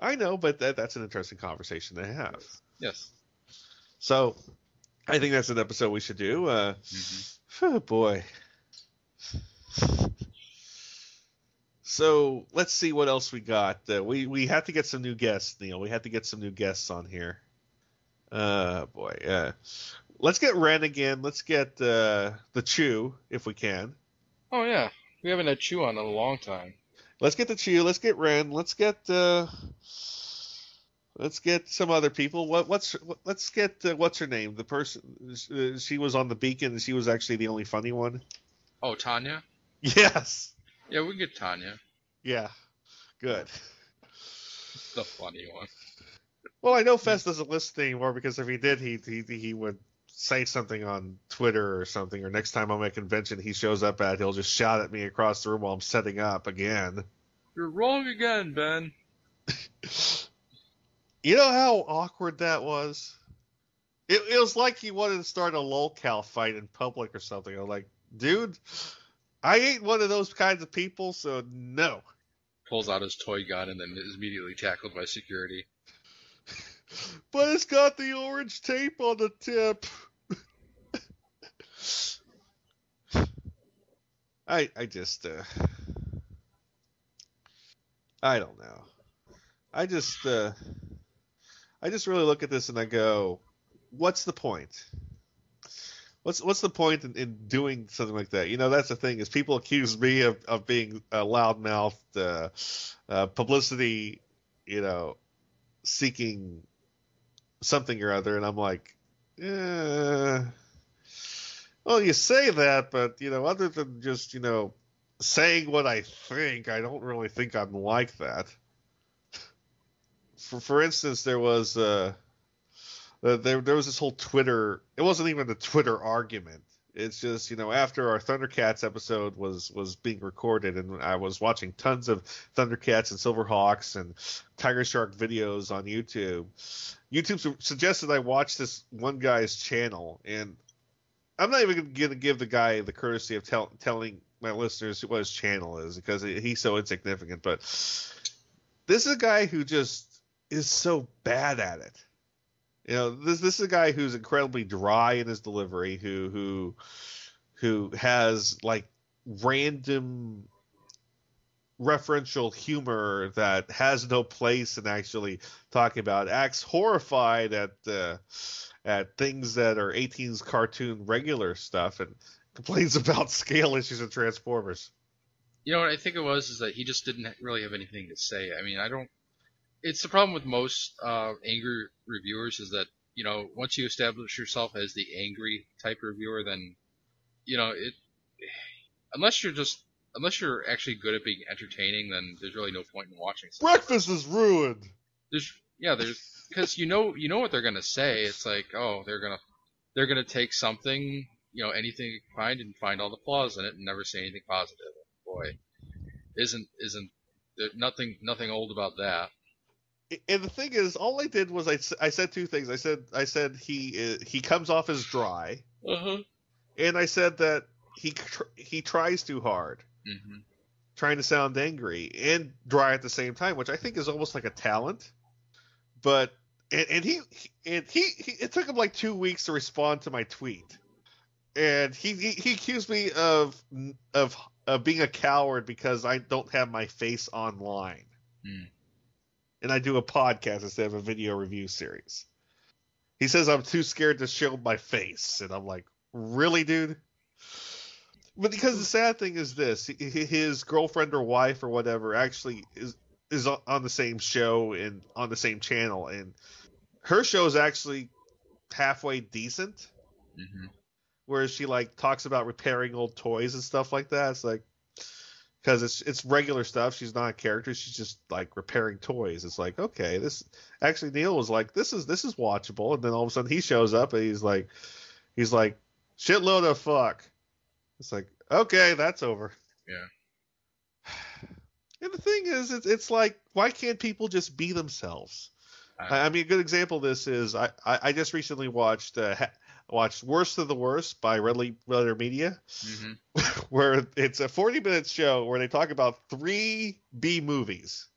I know, but that, that's an interesting conversation to have. Yes. So, I think that's an episode we should do. Uh, Mhm. Oh boy. So let's see what else we got. Uh, we we have to get some new guests, Neil. We have to get some new guests on here. Uh boy. Uh, let's get Ren again. Let's get uh, the Chew if we can. Oh yeah, we haven't had Chew on in a long time. Let's get the Chew. Let's get Ren. Let's get uh, let's get some other people. What what's let's get uh, what's her name? The person uh, she was on the Beacon she was actually the only funny one. Oh, Tanya. Yes. Yeah, we can get Tanya, Yeah. Good. the funny one. Well, I know Fest doesn't listen anymore because if he did, he he he would say something on Twitter or something, or next time I'm at a convention he shows up at, he'll just shout at me across the room while I'm setting up again. You're wrong again, Ben. You know how awkward that was? It, it was like he wanted to start a lolcow fight in public or something. I'm like, dude, I ain't one of those kinds of people, so no. Pulls out his toy gun and then is immediately tackled by security. But it's got the orange tape on the tip. I I just uh I don't know. I just uh I just really look at this and I go, what's the point? What's what's the point in, in doing something like that? You know, that's the thing is people accuse me of, of being a loudmouthed uh, uh, publicity, you know, seeking something or other, and I'm like, eh. Well, you say that, but you know, other than just you know saying what I think, I don't really think I'm like that. For for instance, there was uh, uh, there there was this whole Twitter. It wasn't even a Twitter argument. It's just you know after our Thundercats episode was was being recorded, and I was watching tons of Thundercats and Silverhawks and Tiger Shark videos on YouTube. YouTube suggested I watch this one guy's channel, and I'm not even going to give the guy the courtesy of tell, telling my listeners what his channel is because he's so insignificant. But this is a guy who just is so bad at it. You know, this this is a guy who's incredibly dry in his delivery, who who who has like random referential humor that has no place in actually talking about acts horrified at uh, at things that are 18's cartoon regular stuff and complains about scale issues in Transformers. You know what I think it was is that he just didn't really have anything to say. I mean, I don't. It's the problem with most uh, angry reviewers is that you know once you establish yourself as the angry type reviewer, then you know it. Unless you're just unless you're actually good at being entertaining, then there's really no point in watching. something. Breakfast is ruined. There's yeah, there's because you know you know what they're gonna say. It's like oh they're gonna they're gonna take something you know anything you can find and find all the flaws in it and never say anything positive. Boy, isn't isn't there nothing nothing old about that. And the thing is, all I did was I, I said two things. I said I said he he comes off as dry, Uh-huh. and I said that he he tries too hard, hmm trying to sound angry and dry at the same time, which I think is almost like a talent. But and, and he and he, he it took him like two weeks to respond to my tweet, and he he, he accused me of of of being a coward because I don't have my face online, Hmm. And I do a podcast instead of a video review series. He says I'm too scared to show my face, and I'm like, really, dude? But because the sad thing is this, his girlfriend or wife or whatever actually is is on- the same show and on the same channel, and her show is actually halfway decent. hmm Where she like talks about repairing old toys and stuff like that. It's like because it's it's regular stuff. She's not a character. She's just like repairing toys. It's like okay, this actually Neil was like this is this is watchable, and then all of a sudden he shows up and he's like he's like shitload of fuck. It's like okay, that's over. Yeah. And the thing is, it's, it's like why can't people just be themselves? I- mean, a good example of this is I, I, I just recently watched uh, ha- watched Worst of the Worst by Red Le- Letter Media hmm where it's a 40 minute show where they talk about three B movies.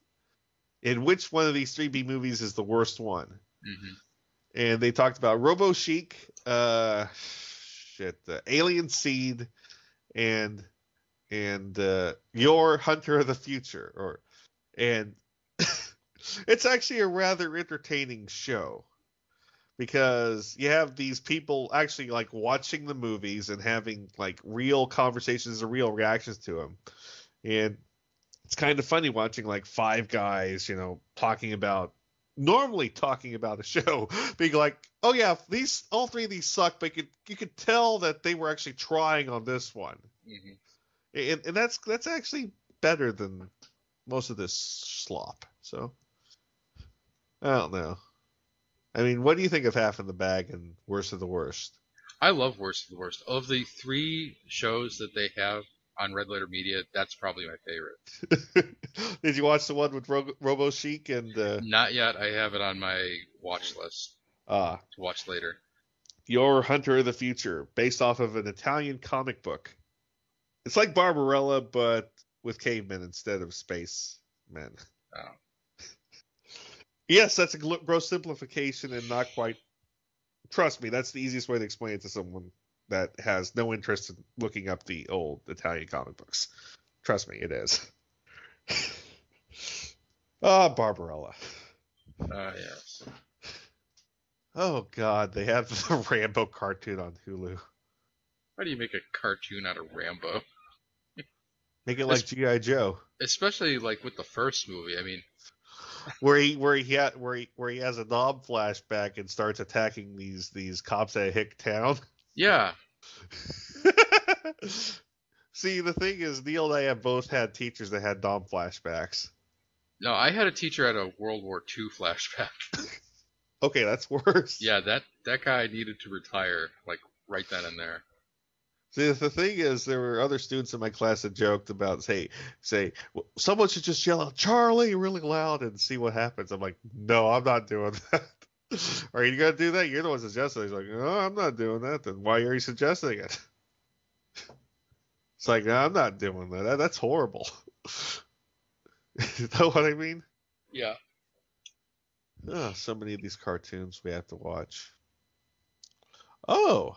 And which one of these three B movies is the worst one? hmm And they talked about Robo Chic, uh, shit, uh, Alien Seed, and and uh, Yor Hunter of the Future, or and it's actually a rather entertaining show because you have these people actually like watching the movies and having like real conversations and real reactions to them and it's kind of funny watching like five guys you know talking about normally talking about a show being like oh yeah these all three of these suck but you could, you could tell that they were actually trying on this one hmm and, and that's that's actually better than most of this slop. So I don't know. I mean, what do you think of Half in the Bag and Worst of the Worst? I love Worst of the Worst. Of the three shows that they have on Red Letter Media, that's probably my favorite. Did you watch the one with Ro- Robo Chic and uh, Not yet. I have it on my watch list uh, to watch later. Yor Hunter of the Future, based off of an Italian comic book? It's like Barbarella, but with cavemen instead of space men. Oh. Yes, that's a gross simplification and not quite. Trust me, that's the easiest way to explain it to someone that has no interest in looking up the old Italian comic books. Trust me, it is. Ah, Barbarella. Uh, yes. Oh God, they have the Rambo cartoon on Hulu. How do you make a cartoon out of Rambo? Make it like GI Joe, Especially like with the first movie. I mean, where he where he had where he where he has a Nam flashback and starts attacking these these cops at Hick Town. yeah, See, the thing is, Neil and I have both had teachers that had Nam flashbacks. no, I had a teacher at a World War II flashback. Okay, that's worse. yeah, that that guy needed to retire like right then and there. See, the thing is, there were other students in my class that joked about, say, say, well, someone should just yell out Charlie really loud and see what happens. I'm like, no, I'm not doing that. are you gonna do that? You're the one suggesting. it. He's like, no, I'm not doing that. Then why are you suggesting it? It's like, no, I'm not doing that. that that's horrible. you know what I mean? Yeah. Oh, so many of these cartoons we have to watch. Oh,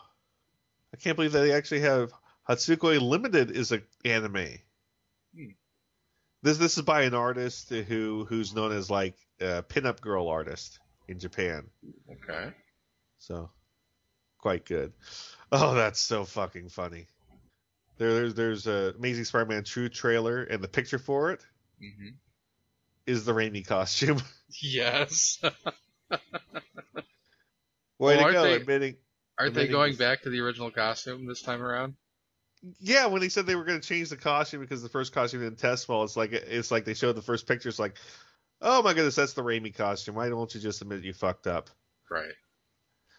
I can't believe that they actually have Hatsukoi Limited is an anime. Hmm. This this is by an artist who who's known as like a pinup girl artist in Japan. Okay. So quite good. Oh, that's so fucking funny. There, there's there's a Amazing Spider-Man 2 trailer, and the picture for it hmm is the Raimi costume. Yes. Way Well, to go, they- admitting Aren't they going back to the original costume this time around? Yeah, when they said they were going to change the costume because the first costume didn't test well, it's like it's like they showed the first pictures like, oh my goodness, that's the Raimi costume. Why don't you just admit you fucked up? Right.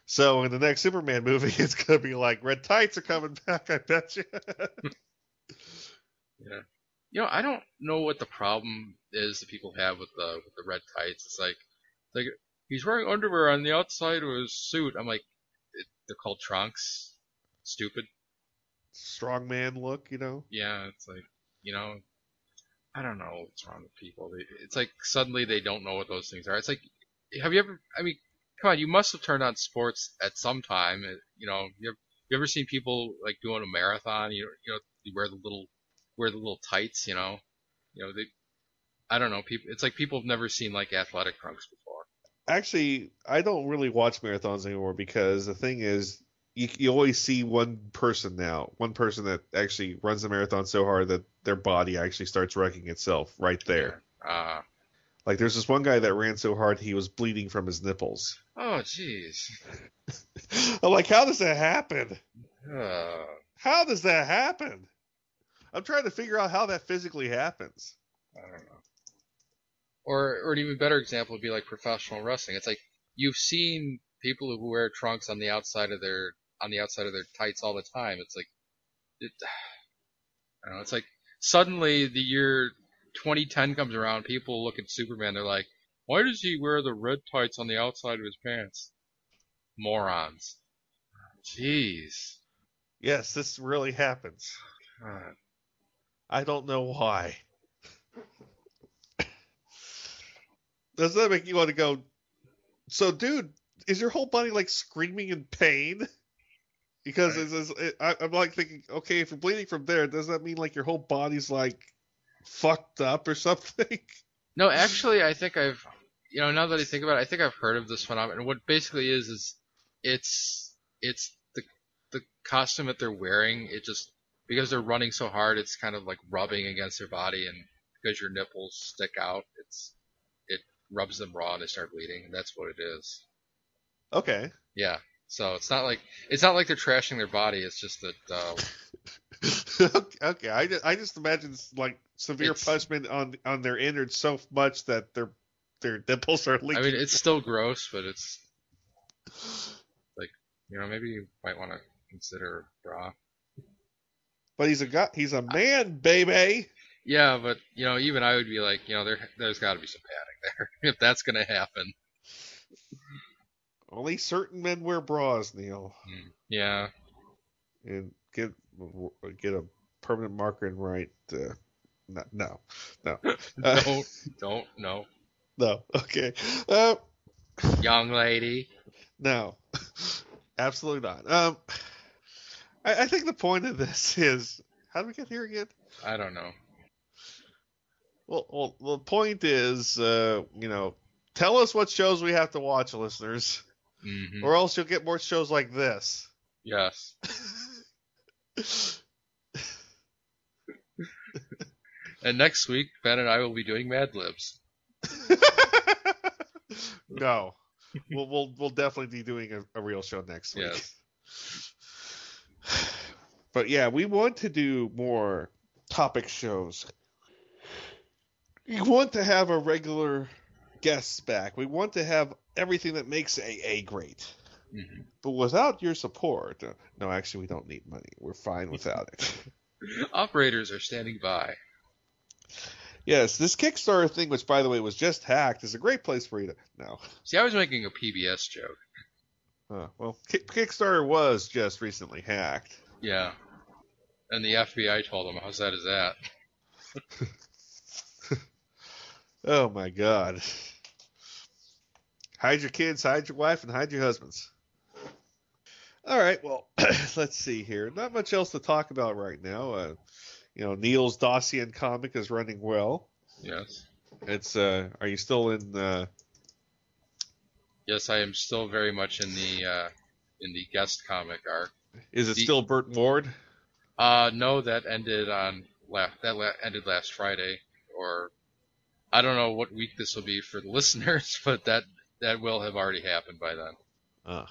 So in the next Superman movie, it's going to be like red tights are coming back. I bet you. Yeah. You know, I don't know what the problem is that people have with the with the red tights. It's like, like he's wearing underwear on the outside of his suit. I'm like, they're called trunks. Stupid. Strongman look, you know. Yeah, it's like, you know, I don't know what's wrong with people. It's like suddenly they don't know what those things are. It's like, have you ever? I mean, come on, you must have turned on sports at some time. uh, You know, you ever, you ever seen people like doing a marathon? You know, you know, you wear the little wear the little tights. You know, you know they. I don't know. People. It's like people have never seen like athletic trunks before. Actually, I don't really watch marathons anymore because the thing is, you, you always see one person now, one person that actually runs the marathon so hard that their body actually starts wrecking itself right there. Uh, Like there's this one guy that ran so hard he was bleeding from his nipples. oh, jeez. I'm like, how does that happen? Uh, How does that happen? I'm trying to figure out how that physically happens. I don't know. Or, or an even better example would be like professional wrestling. It's like you've seen people who wear trunks on the outside of their on the outside of their tights all the time. It's like, it, I don't know. It's like suddenly the year 2010 comes around, people look at Superman. They're like, why does he wear the red tights on the outside of his pants? Morons. Jeez. Yes, this really happens. God. I don't know why. Does that make you want to go? So, dude, is your whole body like screaming in pain? Because Right. it's, it's, it, I, I'm like thinking, okay, if you're bleeding from there, does that mean like your whole body's like fucked up or something? No, actually, I think I've, you know, now that I think about it, I think I've heard of this phenomenon. What basically is is it's it's the the costume that they're wearing. It just because they're running so hard, it's kind of like rubbing against their body, and because your nipples stick out, it's it rubs them raw and they start bleeding, and that's what it is. Okay. Yeah. So it's not like it's not like they're trashing their body. It's just that uh, okay, I just, I just imagine like severe It's- punishment on on their innards so much that their their nipples are leaking. I mean, it's still gross, but it's like you know maybe you might want to consider bra. but he's a guy, he's a man, baby. Yeah, but you know, even I would be like, you know, there there's got to be some padding there if that's gonna happen. Only certain men wear bras, Neil. Yeah, and get get a permanent marker and write uh, no no no Uh, don't don't no, no okay uh, young lady. no absolutely not um I, I think the point of this is how do we get here again I don't know. Well, well the point is uh you know tell us what shows we have to watch listeners hmm or else you'll get more shows like this Yes. And next week, Ben and I will be doing Mad Libs. no, we'll we'll we'll definitely be doing a, a real show next week. Yes. But yeah, we want to do more topic shows. We want to have our regular guests back. We want to have everything that makes AA great. Mhm. But without your support, no, actually, we don't need money. We're fine without it. Operators are standing by. yes, this Kickstarter thing, which by the way was just hacked, is a great place for you to. No, See, I was making a PBS joke. uh, well, Kick Kickstarter was just recently hacked. Yeah. And the FBI told them, "How sad is that?" Oh my god. Hide your kids, hide your wife, and hide your husbands. All right, well, let's see here. Not much else to talk about right now. Uh, you know, Neil's Dasien comic is running well. Yes. It's uh, are you still in? Uh, Yes, I am still very much in the uh, in the guest comic arc. is it The- still Burt Ward? Uh, no, that ended on la- that la- ended last Friday, or I don't know what week this will be for the listeners, but that that will have already happened by then. Uh,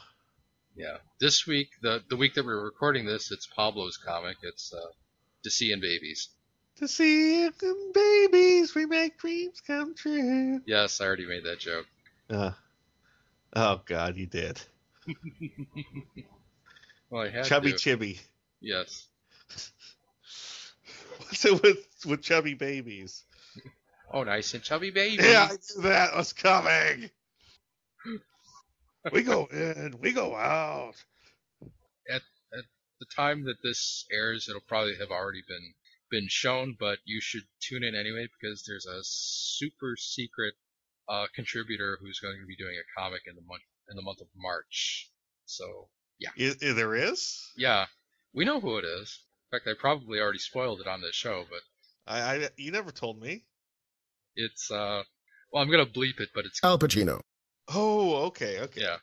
Yeah. This week, the the week that we're recording this, it's Pablo's comic. It's uh, Dasien Babies. To see in babies we make dreams come true. Yes, I already made that joke. Uh, oh God, you did. Well, I had Chubby to. Chibi. yes. What's it with with chubby babies? Oh, nice and chubby baby. Yeah, I knew that was coming. we go in, we go out. At, at the time that this airs, it'll probably have already been been shown, but you should tune in anyway because there's a super secret uh, contributor who's going to be doing a comic in the month in the month of March. So Is, is there is? yeah, we know who it is. In fact, I probably already spoiled it on this show, but I, I you never told me. It's uh, well, I'm gonna bleep it, but it's Al Pacino. Oh, okay, okay. yeah.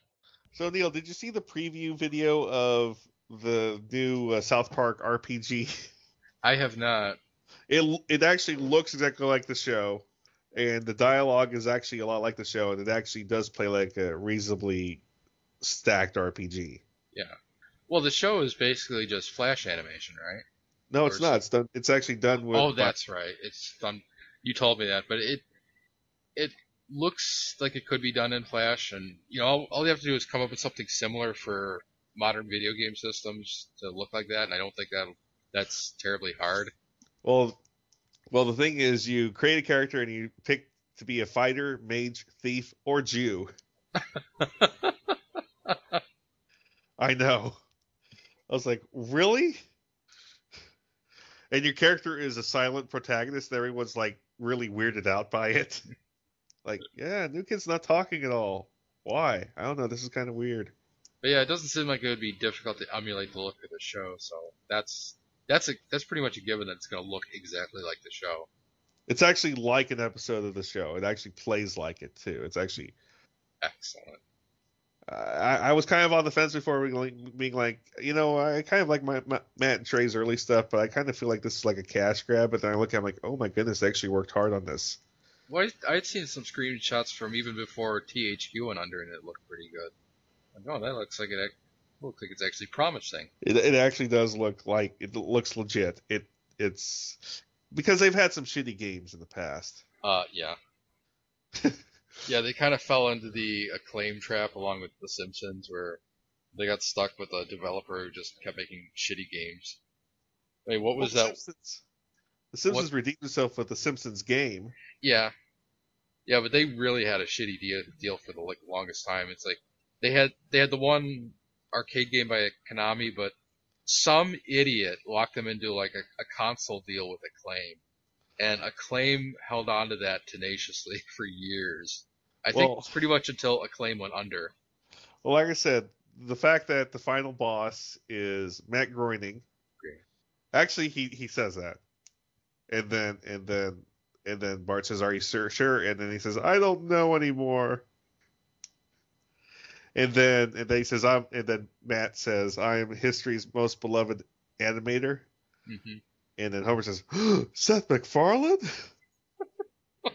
So Neil, did you see the preview video of the new uh, South Park RPG? I have not. It it actually looks exactly like the show, and the dialogue is actually a lot like the show, and it actually does play like a reasonably stacked RPG. Yeah. Well, the show is basically just flash animation, right? No, it's Or is not. It's done. It's actually done with. oh, that's right. It's done. You told me that, but it it looks like it could be done in Flash, and you know, all, all you have to do is come up with something similar for modern video game systems to look like that, and I don't think that that's terribly hard. Well, well, the thing is, you create a character and you pick to be a fighter, mage, thief, or Jew. I know. I was like, really? And your character is a silent protagonist. And everyone's like really weirded out by it. like, yeah, new kid's not talking at all. Why? I don't know. This is kind of weird. But yeah, it doesn't seem like it would be difficult to emulate the look of the show, so that's that's a that's pretty much a given that it's going to look exactly like the show. It's actually like an episode of the show. It actually plays like it too. It's actually Excellent. I, I was kind of on the fence before being like, you know, I kind of like my, my Matt and Trey's early stuff, but I kind of feel like this is like a cash grab. But then I look at, it, I'm like, oh my goodness, they actually worked hard on this. Well, I, I'd seen some screenshots from even before THQ went under, and it looked pretty good. Like, oh, that looks like it looks like it's actually promising. It, it actually does look like it looks legit. It it's because they've had some shitty games in the past. Uh, yeah. yeah, they kind of fell into the acclaim trap along with The Simpsons, where they got stuck with a developer who just kept making shitty games. I mean, what was Well, that? The Simpsons, the Simpsons redeemed themselves with the Simpsons game. Yeah, yeah, but they really had a shitty deal, deal for the like longest time. It's like they had they had the one arcade game by Konami, but some idiot locked them into like a, a console deal with Acclaim, and Acclaim held on to that tenaciously for years. I think Well- pretty much until Acclaim went under. Well, like I said, the fact that the final boss is Matt Groening. Great. Actually, he he says that, and then and then and then Bart says, "Are you sure?" Sure, and then he says, "I don't know anymore." And then and then he says, "I'm," and then Matt says, "I am history's most beloved animator." hmm And then Homer says, Seth MacFarlane?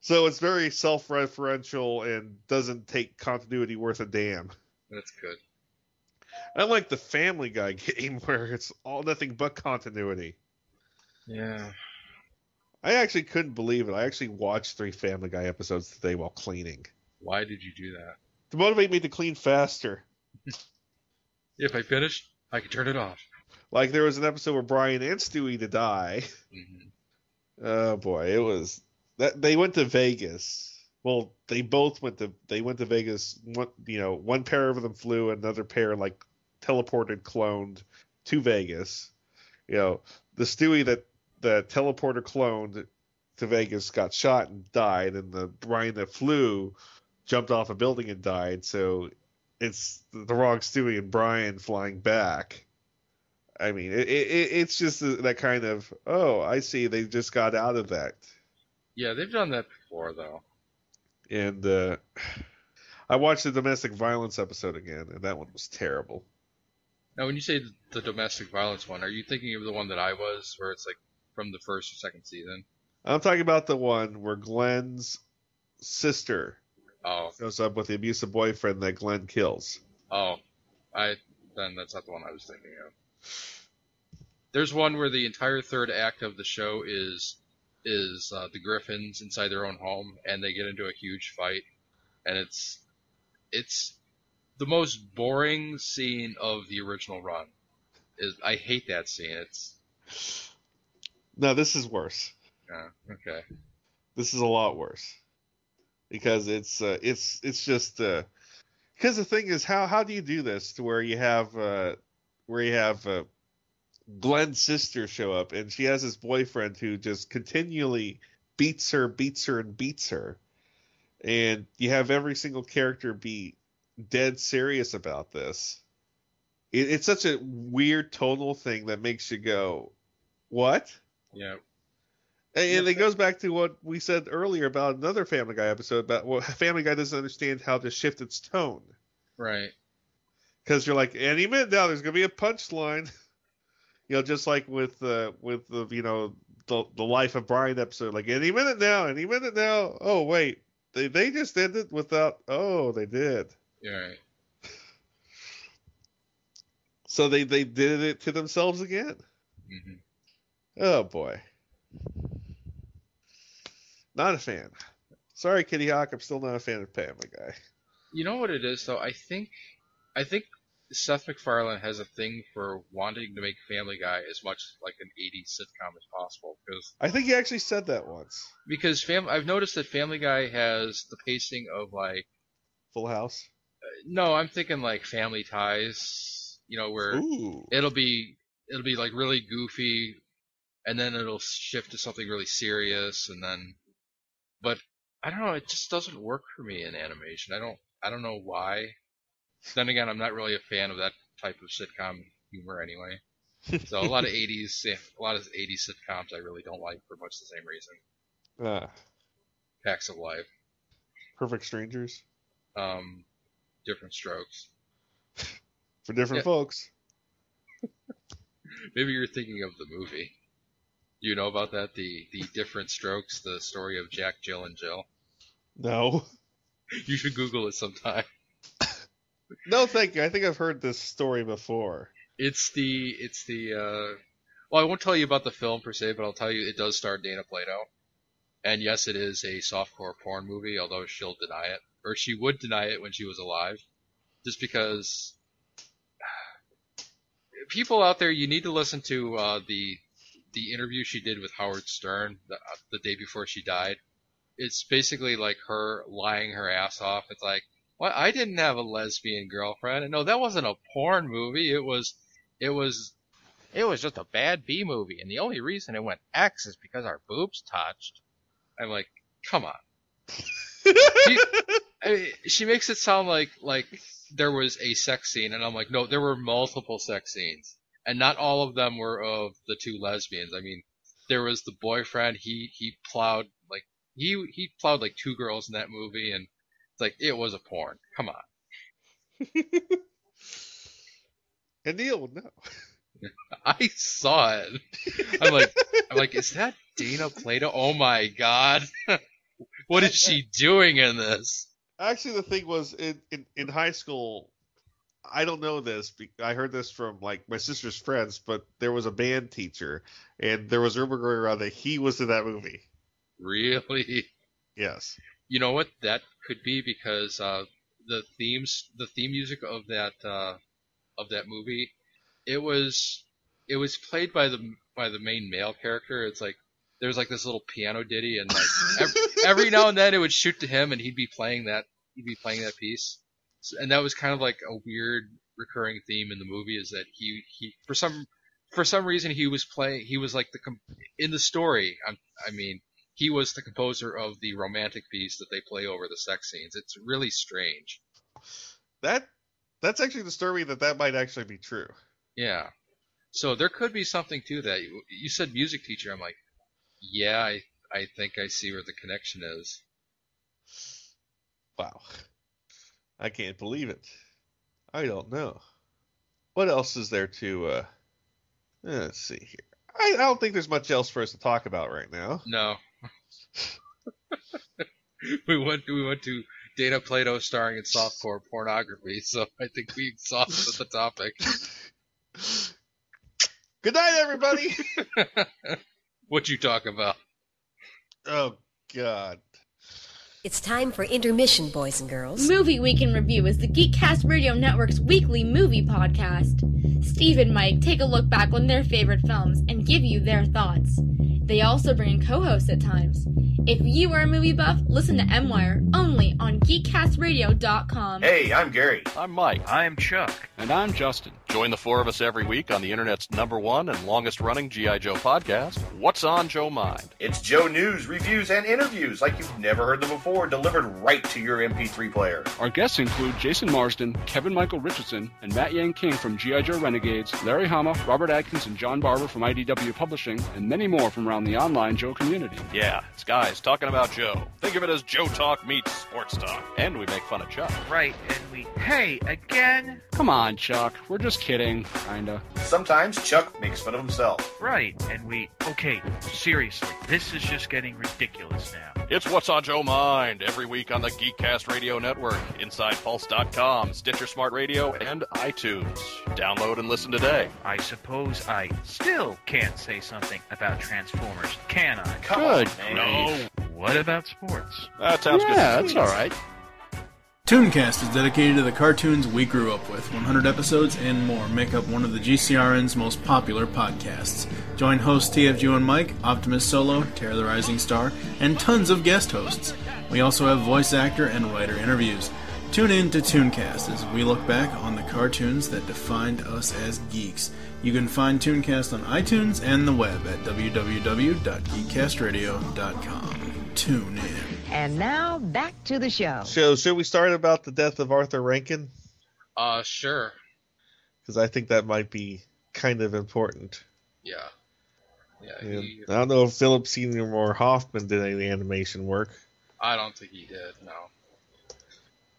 so it's very self referential and doesn't take continuity worth a damn. That's good. Unlike the Family Guy game where it's all nothing but continuity. Yeah. I actually couldn't believe it. I actually watched three Family Guy episodes today while cleaning Why did you do that? to motivate me to clean faster. If I finish, I can turn it off. Like there was an episode where Brian and Stewie to die. hmm Oh boy, it was that they went to Vegas. Well, they both went to they went to Vegas. One, you know, one pair of them flew, another pair like teleported, cloned to Vegas. You know, the Stewie that the teleporter cloned to Vegas got shot and died, and the Brian that flew jumped off a building and died. So it's the wrong Stewie and Brian flying back. I mean, it, it, it's just that kind of oh, I see. They just got out of that, Yeah, they've done that before though. and uh, I watched the domestic violence episode again, and that one was terrible. Now, when you say the domestic violence one, are you thinking of the one that I was, where it's like from the first or second season? I'm talking about the one where Glenn's sister Oh, Shows up with the abusive boyfriend that Glenn kills. oh, I then that's not the one I was thinking of. There's one where the entire third act of the show is is uh, the Griffins inside their own home, and they get into a huge fight, and it's it's the most boring scene of the original run. Is I hate that scene. It's No, this is worse. uh, okay. This is a lot worse because it's uh, it's it's just uh, because the thing is how how do you do this to where you have uh, where you have uh, Glenn's sister show up and she has this boyfriend who just continually beats her, beats her, and beats her, and you have every single character be dead serious about this. It, it's such a weird tonal thing that makes you go, "What?" Yeah. And, and it goes back to what we said earlier about another Family Guy episode about well, Family Guy doesn't understand how to shift its tone Right. Because you're like any minute now there's gonna be a punchline, you know, just like with uh, with the you know the the Life of Brian episode, like any minute now, any minute now. Oh wait, they they just ended without. Oh, they did. Yeah. Right. So they they did it to themselves again. hmm Oh boy. Not a fan. Sorry, Kitty Hawk. I'm still not a fan of Family Guy. You know what it is though? I think I think Seth MacFarlane has a thing for wanting to make Family Guy as much like an 80s sitcom as possible because I think he actually said that once. because fam- I've noticed that Family Guy has the pacing of like Full House. Uh, no, I'm thinking like Family Ties, you know, where Ooh. it'll be it'll be like really goofy and then it'll shift to something really serious and then but I don't know, it just doesn't work for me in animation. I don't I don't know why. Then again, I'm not really a fan of that type of sitcom humor anyway. So a lot of 80s a lot of 80s sitcoms I really don't like for much the same reason. Ah, Facts of Life, Perfect Strangers um different strokes. for different Yeah. folks. Maybe you're thinking of the movie. Do you know about that? The the different strokes, the story of Jack, Jill, and Jill. No. You should Google it sometime. No, thank you. I think I've heard this story before. It's the it's the uh well, I won't tell you about the film per se, but I'll tell you it does star Dana Plato. And yes, it is a softcore porn movie, although she'll deny it, or she would deny it when she was alive, just because. People out there, you need to listen to uh, the the interview she did with Howard Stern the, uh, the day before she died. It's basically like her lying her ass off. It's like, what? I didn't have a lesbian girlfriend. No, that wasn't a porn movie. It was, it was, it was just a bad B movie. And the only reason it went X is because our boobs touched. I'm like, come on. She, I mean, she makes it sound like like there was a sex scene, and I'm like, no, there were multiple sex scenes, and not all of them were of the two lesbians. I mean, there was the boyfriend. He he plowed like he he plowed like two girls in that movie, and it's like it was a porn. Come on. and Neil would know. I saw it. I'm like, I'm like, is that Dana Plato? Oh my god, what is she doing in this? Actually, the thing was in, in, in high school, I don't know this. I heard this from like my sister's friends, but there was a band teacher, and there was rumor going around that he was in that movie. Really? Yes. You know what? That could be because uh, the themes, the theme music of that uh, of that movie, it was it was played by the by the main male character. It's like there's like this little piano ditty, and like every, every now and then it would shoot to him, and he'd be playing that he'd be playing that piece, So- and that was kind of like a weird recurring theme in the movie is that he he for some for some reason he was playing he was like the com- in the story. i I mean he was the composer of the romantic piece that they play over the sex scenes. It's really strange. That that's actually disturbing that that might actually be true. Yeah. So there could be something to that. You, you said music teacher. I'm like, yeah, I I think I see where the connection is. Wow. I can't believe it. I don't know. What else is there to uh let's see here. I, I don't think there's much else for us to talk about right now. No. we went we went to Dana Plato starring in softcore pornography, so I think we exhausted the topic. Good night, everybody. What'd you talk about? oh God. It's time for intermission, boys and girls. Movie Week in Review is the Geekcast Radio Network's weekly movie podcast. Steve and Mike take a look back on their favorite films and give you their thoughts. They also bring in co-hosts at times. If you are a movie buff, listen to M-Wire only on GeekCastRadio.com. Hey, I'm Gary. I'm Mike. I'm Chuck. And I'm Justin. Join the four of us every week on the internet's number one and longest running G.I. Joe podcast, What's on Joe Mind? It's Joe news, reviews, and interviews like you've never heard them before, delivered right to your MP3 player. Our guests include Jason Marsden, Kevin Michael Richardson, and Matt Yang King from G.I. Joe Renegades, Larry Hama, Robert Atkins, and John Barber from IDW Publishing, and many more from around the online Joe community. Yeah, it's guys talking about Joe. Think of it as Joe Talk meets Sports Talk. And we make fun of Chuck. Right, and we, hey, again? Come on, Chuck. We're just kidding, kinda. Sometimes Chuck makes fun of himself. Right, and we, okay, seriously, this is just getting ridiculous now. It's What's on Joe Mind every week on the Geekcast Radio Network, InsidePulse.com, Stitcher Smart Radio, and iTunes. Download and listen today. I suppose I still can't say something about Transformers, can I? Come Good on. No. What about sports? That sounds yeah, good. that's all right. Tooncast is dedicated to the cartoons we grew up with. 100 episodes and more make up one of the GCRN's most popular podcasts. Join hosts TFG and Mike, Optimus Solo, Terror the Rising Star, and tons of guest hosts. We also have voice actor and writer interviews. Tune in to Tooncast as we look back on the cartoons that defined us as geeks. You can find Tooncast on iTunes and the web at www.geekcastradio.com. Tune in. And now back to the show. So, should we start about the death of Arthur Rankin? Uh, sure. Because I think that might be kind of important. Yeah. Yeah, he, I don't know if Philip Seymour Hoffman did any animation work. I don't think he did, no.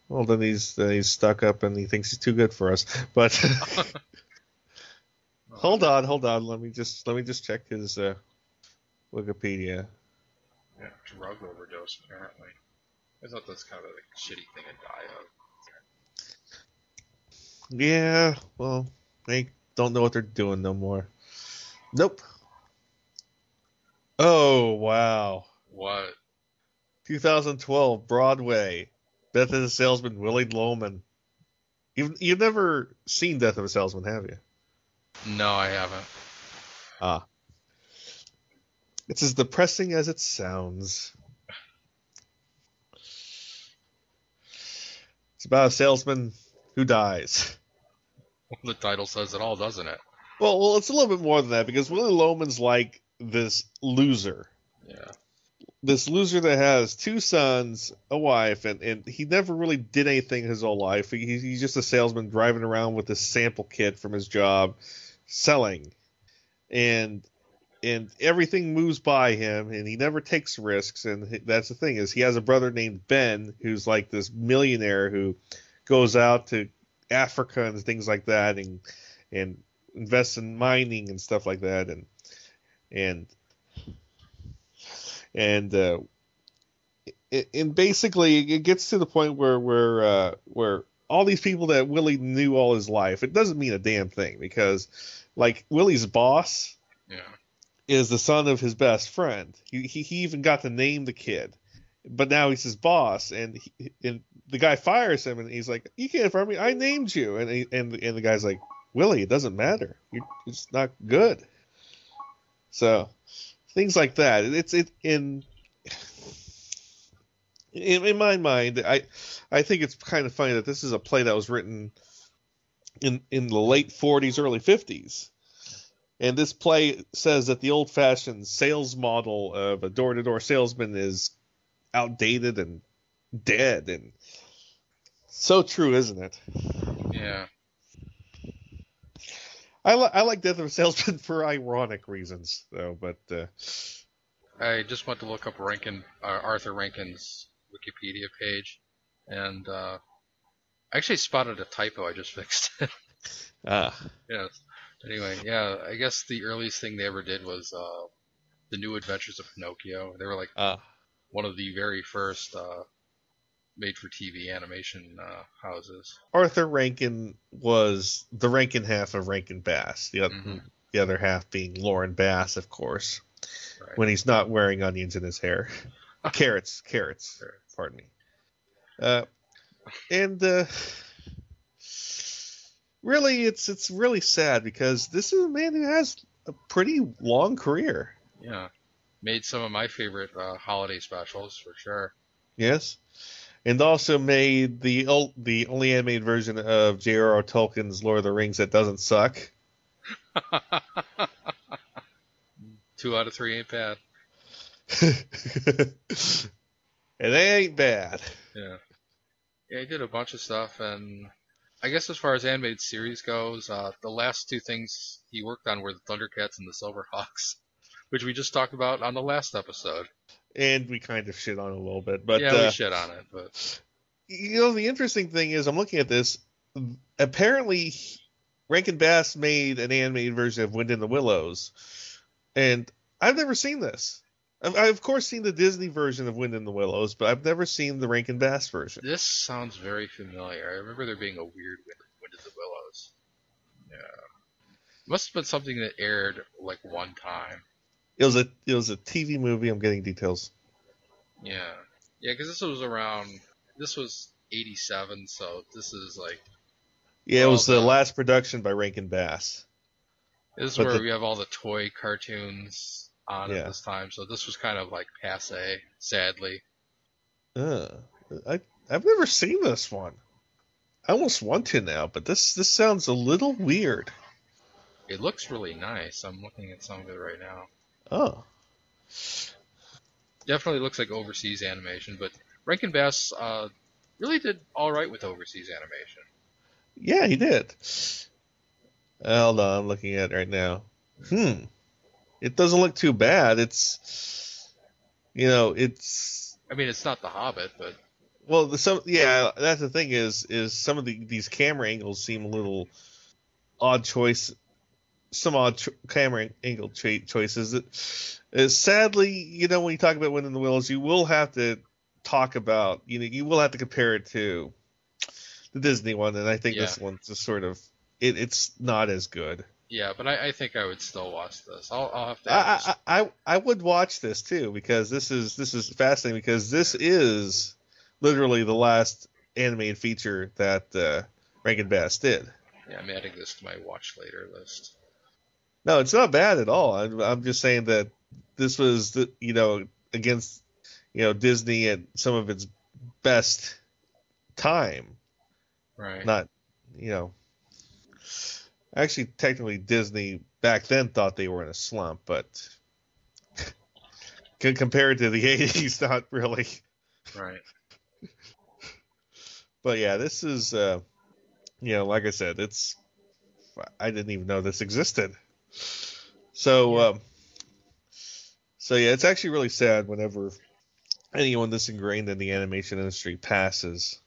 Well, then he's then he's stuck up and he thinks he's too good for us. But hold on, hold on. Let me just let me just check his uh, Wikipedia. Yeah, drug overdose, apparently. I thought that's kind of a like, shitty thing to die of. Yeah, well, they don't know what they're doing no more. Nope. Oh wow. What? 2012 Broadway. Death of a Salesman, Willy Loman. You've you've never seen Death of a Salesman, have you? No, I haven't. Ah. It's as depressing as it sounds. It's about a salesman who dies. The title says it all, doesn't it? Well, well, it's a little bit more than that because Willy Loman's like this loser. Yeah. This loser that has two sons, a wife, and, and he never really did anything his whole life. He, he's just a salesman driving around with this sample kit from his job, selling, and and everything moves by him, and he never takes risks. And that's the thing is he has a brother named Ben who's like this millionaire who goes out to Africa and things like that, and and invests in mining and stuff like that, and and and uh, it, and basically it gets to the point where where uh, where all these people that Willy knew all his life, it doesn't mean a damn thing because like Willy's boss Yeah. is the son of his best friend. He he, he even got to name the kid, but now he's his boss, and he, and the guy fires him, and he's like, "You can't fire me. I named you." And he, and and the guy's like, "Willy, it doesn't matter. You're, it's not good." So things like that. It's it in. In, in my mind, I I think it's kind of funny that this is a play that was written in in the late 40s, early 50s, and this play says that the old-fashioned sales model of a door-to-door salesman is outdated and dead, and so true, isn't it? Yeah. I, li- I like Death of a Salesman for ironic reasons, though. But uh, I just went to look up Rankin, uh, Arthur Rankin's Wikipedia page, and uh, I actually spotted a typo. I just fixed it. ah, yes. Anyway, yeah, I guess the earliest thing they ever did was uh, the New Adventures of Pinocchio. They were like ah, one of the very first uh, made-for-TV animation uh, houses. Arthur Rankin was the Rankin half of Rankin Bass. The other, Mhm. the other half being Lauren Bass, of course, Right. when he's not wearing onions in his hair. carrots, carrots. Carrots. Pardon me. Uh, and uh, really, it's it's really sad because this is a man who has a pretty long career. Yeah, made some of my favorite uh, holiday specials for sure. Yes, and also made the the only animated version of J.R.R. Tolkien's Lord of the Rings that doesn't suck. Two out of three ain't bad. and they ain't bad. Yeah. Yeah, he did a bunch of stuff, and I guess as far as animated series goes, uh, the last two things he worked on were the Thundercats and the Silverhawks, which we just talked about on the last episode. And we kind of shit on it a little bit, but yeah, uh, we shit on it, but you know the interesting thing is I'm looking at this. Apparently, Rankin Bass made an animated version of Wind in the Willows, and I've never seen this. I've, I've of course seen the Disney version of Wind in the Willows, but I've never seen the Rankin Bass version. this sounds very familiar. I remember there being a weird Wind, Wind in the Willows. Yeah. Must have been something that aired like one time. It was a it was a TV movie. I'm getting details. Yeah. Yeah, because this was around, this was 87, so this is like, Yeah, it was the the- last production by Rankin Bass. this is But where the- we have all the toy cartoons on Yeah. at this time, so this was kind of like passe, sadly. Uh, I I've never seen this one. I almost want to now, but this this sounds a little weird. It looks really nice. I'm looking at some of it right now. Oh, Definitely looks like overseas animation, but Rankin Bass uh, really did all right with overseas animation. yeah, he did. Hold on, I'm looking at it right now. Hmm, it doesn't look too bad. It's, you know, it's I mean, it's not The Hobbit, but well, the, some yeah. That's the thing is is some of the these camera angles seem a little odd choice. Some odd cho- camera angle cho- choices. Uh, sadly, you know, when you talk about Wind in the Willows, you will have to talk about you know you will have to compare it to the Disney one, and I think this one's just sort of it, it's not as good. yeah, but I, I think I would still watch this. I'll, I'll have to. I, I I I would watch this too because this is this is fascinating because this is literally the last animated feature that uh, Rankin Bass did. yeah, I'm adding this to my watch later list. No, it's not bad at all. I'm, I'm just saying that this was the you know against you know Disney at some of its best time. Right. Not you know. Actually, technically, Disney back then thought they were in a slump, but compared to the '80s, not really. Right. But yeah, this is, uh, you know, like I said, it's. I didn't even know this existed. So, um, so yeah, it's actually really sad whenever anyone this ingrained in the animation industry passes.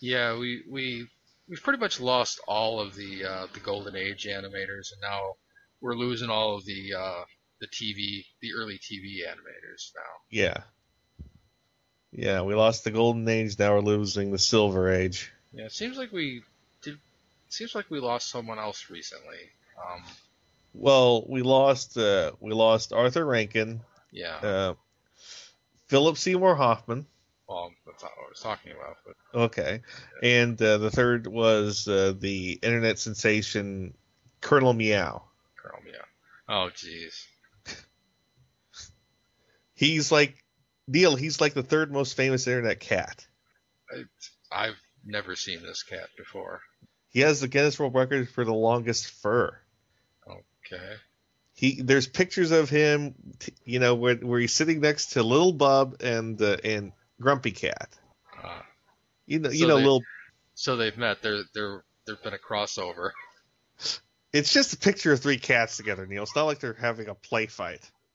Yeah, we we we've pretty much lost all of the uh, the golden age animators, and now we're losing all of the uh, the TV, the early TV animators now. Yeah. Yeah, we lost the golden age. Now we're losing the silver age. Yeah, it seems like we did. Seems like we lost someone else recently. Um, Well, we lost uh, we lost Arthur Rankin, yeah. uh, Philip Seymour Hoffman. well, that's not what I was talking about, but Okay, and uh, the third was uh, the internet sensation Colonel Meow. Colonel Meow. Oh, jeez. He's like Neil. He's like the third most famous internet cat. I, I've never seen this cat before. He has the Guinness World Record for the longest fur. Okay. He there's pictures of him, you know, where where he's sitting next to Little Bub and uh, and Grumpy Cat. Uh, You know, you So know, they- little. so they've met. There, there, there's been a crossover. It's just a picture of three cats together, Neil. It's not like they're having a play fight.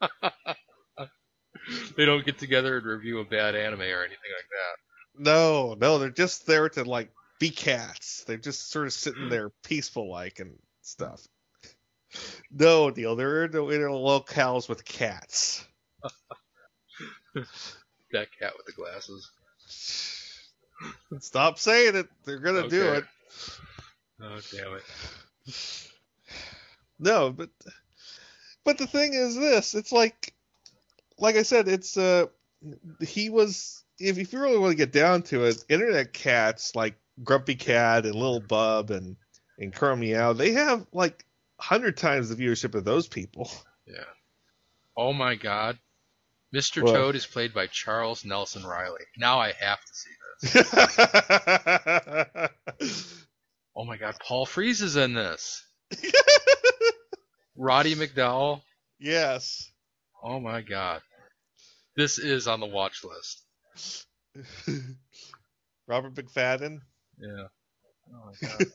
they don't get together and review a bad anime or anything like that. No, no, they're just there to like be cats. They're just sort of sitting there peaceful like and stuff. No, Neil, they're in, in locales with cats. That cat with the glasses. Stop saying it. They're gonna do it. Oh damn it! No, but but the thing is this, it's like like I said, it's uh he was if if you really want to get down to it, internet cats like Grumpy Cat and Little Bub and and Kerr Meow, they have like hundred times the viewership of those people. Yeah. Oh my God, Mr. What? Toad is played by Charles Nelson Reilly. Now I have to see this. oh my God, Paul Frees is in this. Roddy McDowall. yes. Oh my God, this is on the watch list. Robert McFadden. Yeah. Oh my God.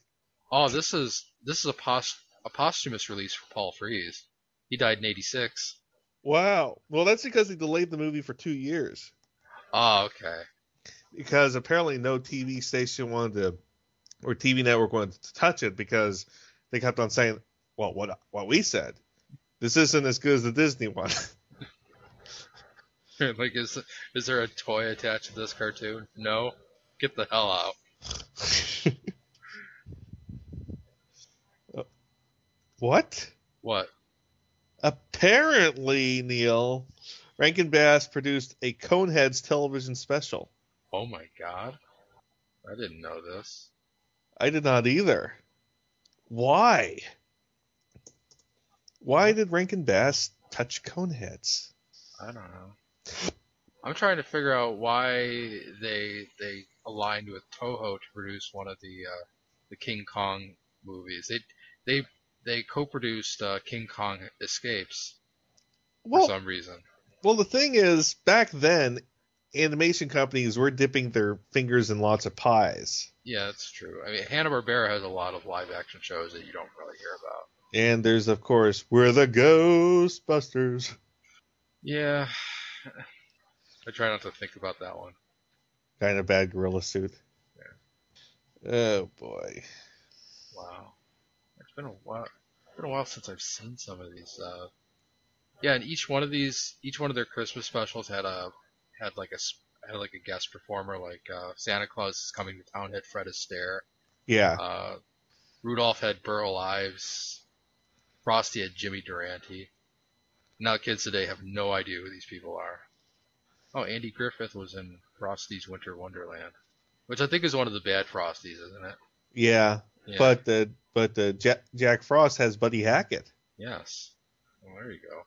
oh, this is this is a pos- a posthumous release for Paul Frees. He died in '86. Wow. Well, that's because he delayed the movie for two years. Oh, okay. because apparently no TV station wanted to, or TV network wanted to touch it because they kept on saying, "Well, what what we said, this isn't as good as the Disney one." like, is is there a toy attached to this cartoon? No. Get the hell out. what? What? Apparently, Neil, Rankin Bass produced a Coneheads television special. Oh my god. I didn't know this. I did not either. Why? Why did Rankin Bass touch Coneheads? I don't know. I'm trying to figure out why they they aligned with Toho to produce one of the uh, the King Kong movies. They they they co-produced uh, King Kong Escapes Well, for some reason. Well, the thing is, back then, animation companies were dipping their fingers in lots of pies. Yeah, that's true. I mean, Hanna Barbera has a lot of live action shows that you don't really hear about. And there's, of course, We're the Ghostbusters. Yeah, I try not to think about that one. Kind of bad gorilla suit. Yeah. Oh, boy. Wow, it's been a while. It's been a while since I've seen some of these. Uh, yeah, and each one of these, each one of their Christmas specials had a had like a had like a guest performer, like uh, Santa Claus is coming to town had Fred Astaire. Yeah. Uh, Rudolph had Burl Ives. Frosty had Jimmy Durante. Now kids today have no idea who these people are. Oh, Andy Griffith was in Frosty's Winter Wonderland, which I think is one of the bad Frosties, isn't it? Yeah. Yeah. But, uh, but uh, Jack, Jack Frost has Buddy Hackett. Yes. Well, there you go.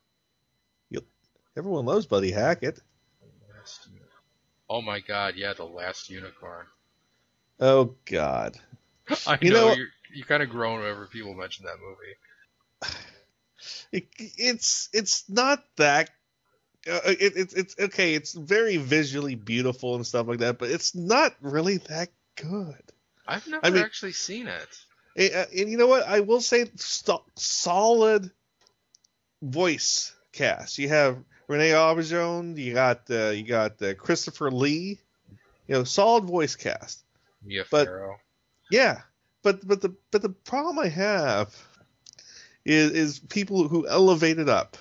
Everyone loves Buddy Hackett. Last Oh my God! Yeah, the last unicorn. Oh, God. I You know, know- you're, you kind of groan whenever people mention that movie. It, it's it's not that. Uh, it, it's it's okay. It's very visually beautiful and stuff like that, but it's not really that good. I've never I mean- actually seen it. And, uh, and you know what? I will say st- solid voice cast. You have Renee Auberjonois. You got uh, you got uh, Christopher Lee. You know, solid voice cast. Mia But- Farrow. Yeah, but but the but the problem I have is is people who elevate it up.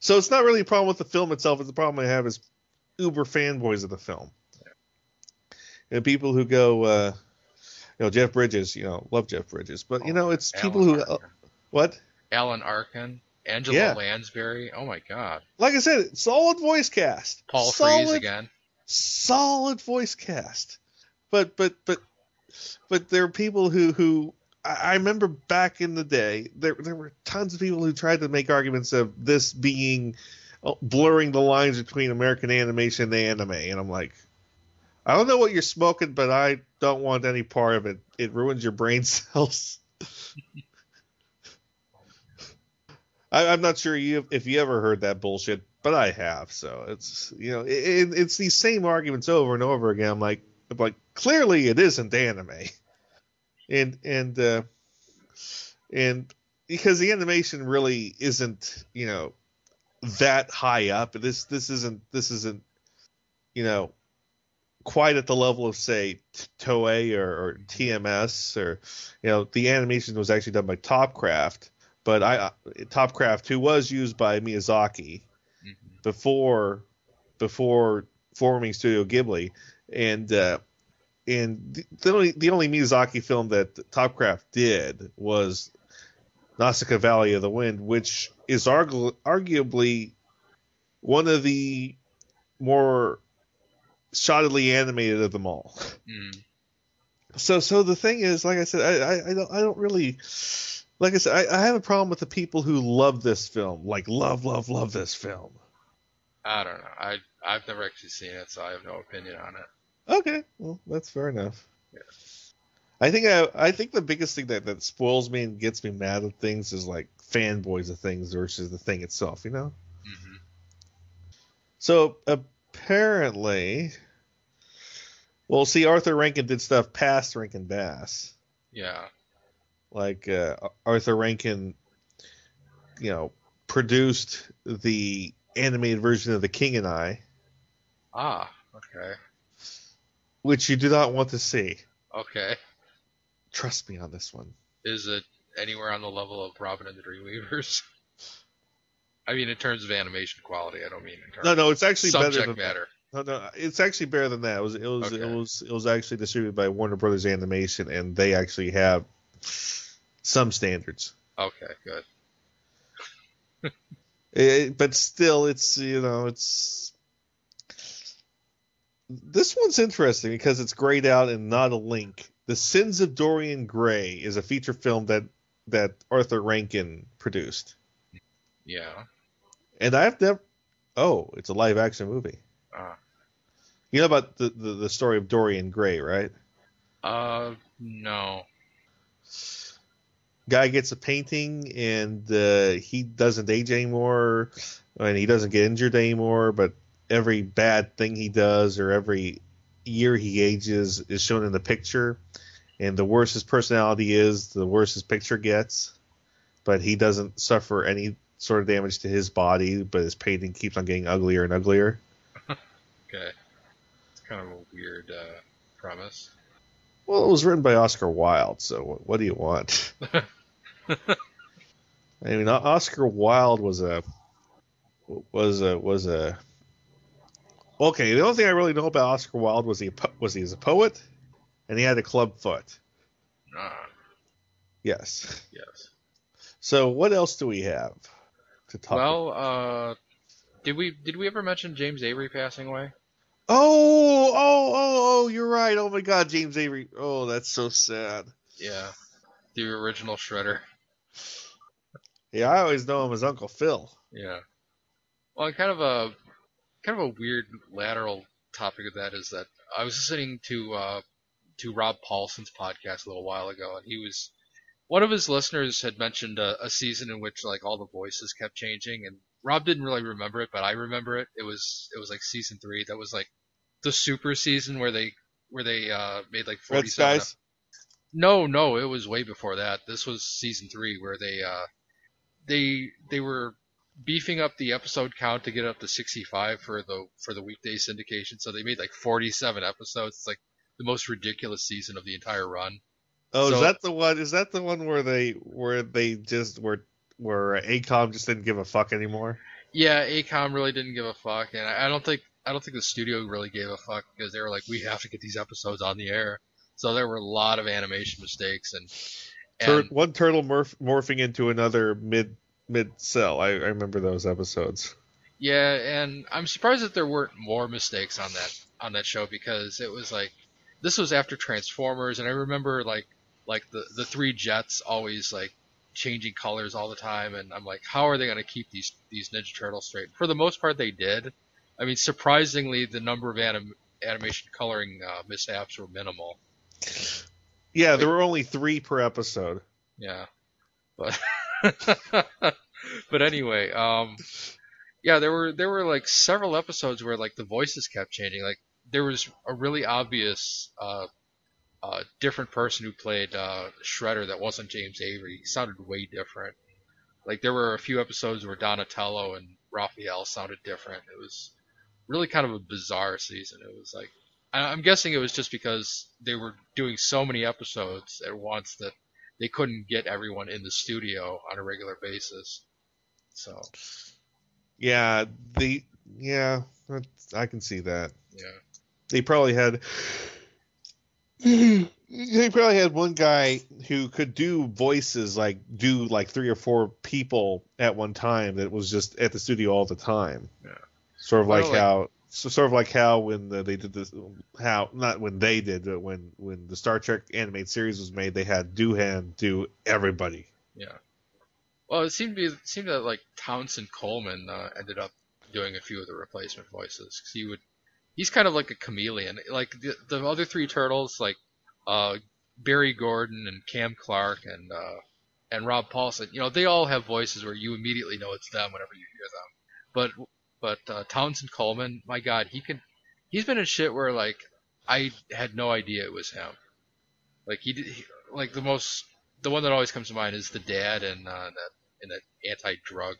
So it's not really a problem with the film itself. It's the problem I have is uber fanboys of the film. And people who go, uh, you know, Jeff Bridges. You know, love Jeff Bridges, but you know, it's people who Arkin. what? Alan Arkin, Angela Yeah. Lansbury. Oh my God. Like I said, solid voice cast. Paul solid, Frees again. solid voice cast. But but but but there are people who who I I remember back in the day there there were tons of people who tried to make arguments of this being uh, blurring the lines between American animation and anime, and I'm like, I don't know what you're smoking, but I don't want any part of it. It ruins your brain cells. I, I'm not sure you if you ever heard that bullshit, but I have. So it's you know it, it's these same arguments over and over again. I'm like, I'm like clearly it isn't anime, and and uh, and because the animation really isn't you know that high up. This this isn't this isn't you know quite at the level of say Toei or, or TMS or you know the animation was actually done by Topcraft, but I uh, Topcraft who was used by Miyazaki before before forming Studio Ghibli, and uh, and the- the only the only Miyazaki film that Topcraft did was Nausicaa Valley of the Wind, which is argu- arguably one of the more shoddily animated of them all. Mm. So so the thing is, like I said, I I, I don't I don't really like I said I, I have a problem with the people who love this film, like love love love this film. I don't know. I I've never actually seen it, so I have no opinion on it. Okay, well that's fair enough. I think I I think the biggest thing that that spoils me and gets me mad at things is like fanboys of things versus the thing itself, you know. Mm-hmm. So apparently, well, see, Arthur Rankin did stuff past Rankin Bass. Yeah. like uh, Arthur Rankin, you know, produced the animated version of The King and I, Ah. Okay. which you do not want to see. Okay. Trust me on this one. Is it anywhere on the level of Robin and the Dreamweavers? I mean, in terms of animation quality, I don't mean in terms No, no, it's actually subject better than matter. No, no, it's actually better than that. It was, it was, it was, it was actually distributed by Warner Brothers Animation, and they actually have some standards. Okay, good. It, eh, but still, it's you know, it's this one's interesting because it's grayed out and not a link. The Sins of Dorian Gray is a feature film that that Arthur Rankin produced, Yeah. and I've never. Oh, it's a live action movie. Uh, You know about the, the, the story of Dorian Gray, right? uh, no. Guy gets a painting and uh, he doesn't age anymore, and he doesn't get injured anymore. But every bad thing he does or every year he ages is shown in the picture, and the worse his personality is, the worse his picture gets. But he doesn't suffer any sort of damage to his body, but his painting keeps on getting uglier and uglier. Okay. It's kind of a weird uh, premise. Well, it was written by Oscar Wilde, so what, what do you want? I mean, Oscar Wilde was a was a was a okay. The only thing I really know about Oscar Wilde was he was he was a poet, and he had a club foot. Ah, Yes. yes. So what else do we have to talk? Well, uh, did we did we ever mention James Avery passing away? Oh, oh, oh, oh! You're right. Oh my God, James Avery. Oh, that's so sad. Yeah. The original Shredder. Yeah, I always know him as Uncle Phil. Yeah. Well, kind of a kind of a weird lateral topic of that is that I was listening to uh, to Rob Paulsen's podcast a little while ago, and he was one of his listeners had mentioned a, a season in which like all the voices kept changing, and Rob didn't really remember it, but I remember it. It was it was like season three. That was like the super season where they where they uh, made like forty seven. No, no, it was way before that. This was season three where they uh they they were beefing up the episode count to get up to 65 for the for the weekday syndication. So they made like 47 episodes. It's like the most ridiculous season of the entire run. Oh, So- is that the one? Is that the one where they where they just where where AKOM just didn't give a fuck anymore? Yeah, AKOM really didn't give a fuck, and I I don't think I don't think the studio really gave a fuck because they were like, we have to get these episodes on the air. So there were a lot of animation mistakes and Tur- and one turtle morph- morphing into another mid mid cell. I, I remember those episodes. Yeah, and I'm surprised that there weren't more mistakes on that on that show because it was like this was after Transformers, and I remember like like the the three jets always like changing colors all the time, and I'm like, how are they going to keep these these Ninja Turtles straight? For the most part, they did. I mean, surprisingly, the number of anim- animation coloring uh, mishaps were minimal. Yeah, there were only three per episode. Yeah, but but anyway, um, yeah, there were there were like several episodes where like the voices kept changing. Like there was a really obvious uh, uh, different person who played uh, Shredder that wasn't James Avery. He sounded way different. Like there were a few episodes where Donatello and Raphael sounded different. It was really kind of a bizarre season. It was like I'm guessing it was just because they were doing so many episodes at once that they couldn't get everyone in the studio on a regular basis. So Yeah, the yeah, I can see that. yeah, They probably had They probably had one guy who could do voices like do like three or four people at one time that was just at the studio all the time. Yeah. Sort of Well, like like- how so sort of like how when the, they did this how not when they did but when when the Star Trek animated series was made they had Doohan do everybody. Yeah. Well, it seemed to be it seemed that like Townsend Coleman uh, ended up doing a few of the replacement voices 'cause he would he's kind of like a chameleon. Like the, the other three turtles, like uh, Barry Gordon and Cam Clarke and uh, and Rob Paulsen, you know, they all have voices where you immediately know it's them whenever you hear them. But but uh, Townsend Coleman, my God, he can he's been in shit where like I had no idea it was him. Like he did, he, like the most the one that always comes to mind is the dad in uh, that in that anti-drug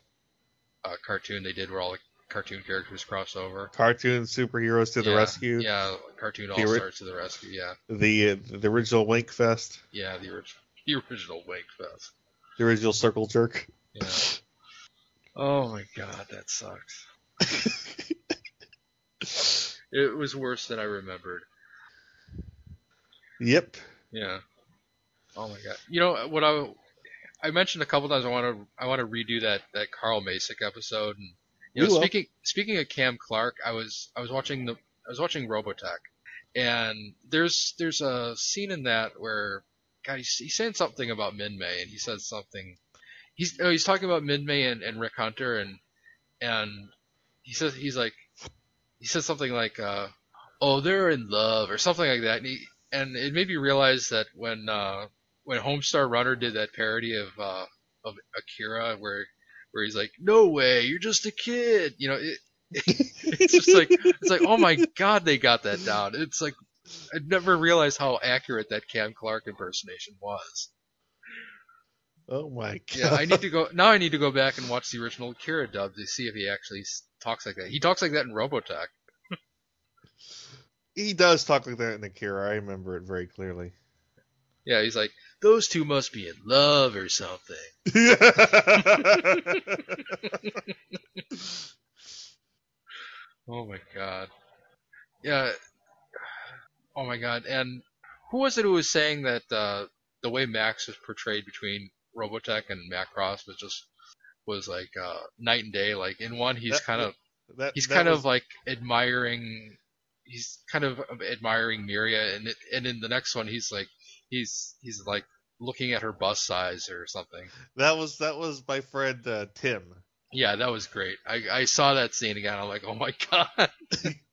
uh, cartoon they did where all the cartoon characters cross over. Cartoon superheroes to the Yeah, rescue. Yeah, cartoon all stars to the rescue. Yeah, The uh, the original Wink Fest, yeah, the original the original Wake Fest. the original Circle Jerk. Yeah. Oh my god, that sucks. it was worse than I remembered. Yep. Yeah. Oh my god. You know what I I mentioned a couple times I want to I want to redo that that Carl Macek episode and you know will. speaking speaking of Cam Clarke I was I was watching the I was watching Robotech and there's there's a scene in that where God he's, he's saying something about Minmay and he says something he's oh, he's talking about Minmay and, and Rick Hunter and and he says he's like he says something like uh oh they're in love or something like that and he and it made me realize that when uh when Homestar Runner did that parody of uh of Akira where where he's like no way you're just a kid you know it, it's just like it's like oh my god they got that down it's like I never realized how accurate that Cam Clarke impersonation was Oh my god. yeah I need to go now I need to go back and watch the original kira dub to see if he actually talks like that he talks like that in Robotech He does talk like that in Akira. I remember it very clearly. yeah he's like those two must be in love or something Oh my god. Yeah. Oh my god. And who was it who was saying that uh, the way Max was portrayed between Robotech and Macross was just was like uh, night and day. Like in one, he's That- kind of that, he's that kind was- of like admiring. He's kind of admiring Miria, and it, and in the next one, he's like he's he's like looking at her bust size or something. that was that was my friend uh, Tim. Yeah, that was great. I, I saw that scene again. I'm like, oh my god.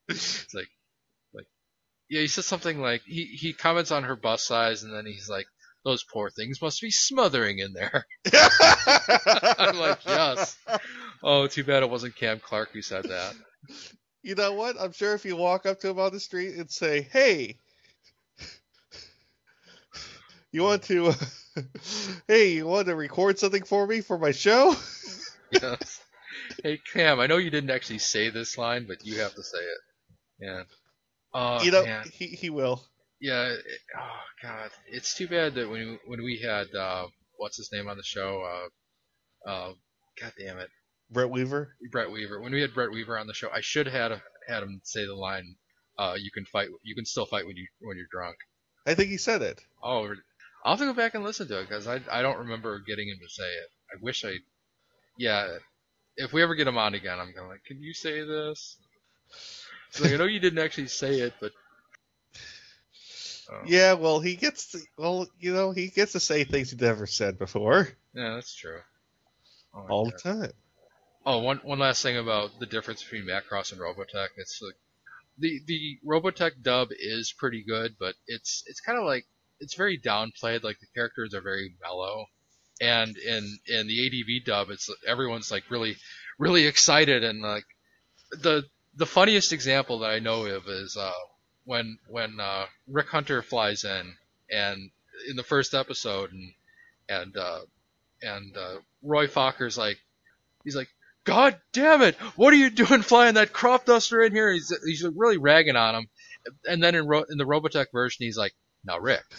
it's like, like, yeah, he says something like he he comments on her bust size, and then he's like, those poor things must be smothering in there. I'm like, yes. Oh, too bad it wasn't Cam Clarke who said that. You know what? I'm sure if you walk up to him on the street and say, "Hey, you want to, hey, you want to record something for me for my show?" Yes. Hey Cam, I know you didn't actually say this line, but you have to say it. Yeah. Oh you know, man. he he will. Yeah. It, oh God, it's too bad that when when we had uh, what's his name on the show, uh, uh, God damn it, Brett Weaver. Brett Weaver. When we had Brett Weaver on the show, I should have had had him say the line, uh, "You can fight. You can still fight when you when you're drunk." I think he said it. Oh, I'll have to go back and listen to it because I I don't remember getting him to say it. I wish I. Yeah, if we ever get him on again, I'm gonna like, can you say this? It's like I know you didn't actually say it, but Oh. Yeah, well, he gets to, well, you know, he gets to say things he never said before yeah, that's true. Oh all God. the time. Oh, one one last thing about the difference between Macross and Robotech. It's like the the Robotech dub is pretty good, but it's it's kind of like it's very downplayed. Like the characters are very mellow, and in in the ADV dub, it's everyone's like really really excited and like the the funniest example that I know of is uh when when uh Rick Hunter flies in and in the first episode and and uh and uh Roy Focker's like he's like God damn it! What are you doing flying that crop duster in here? He's he's really ragging on him, and then in Ro- in the Robotech version, he's like, "Now, Rick."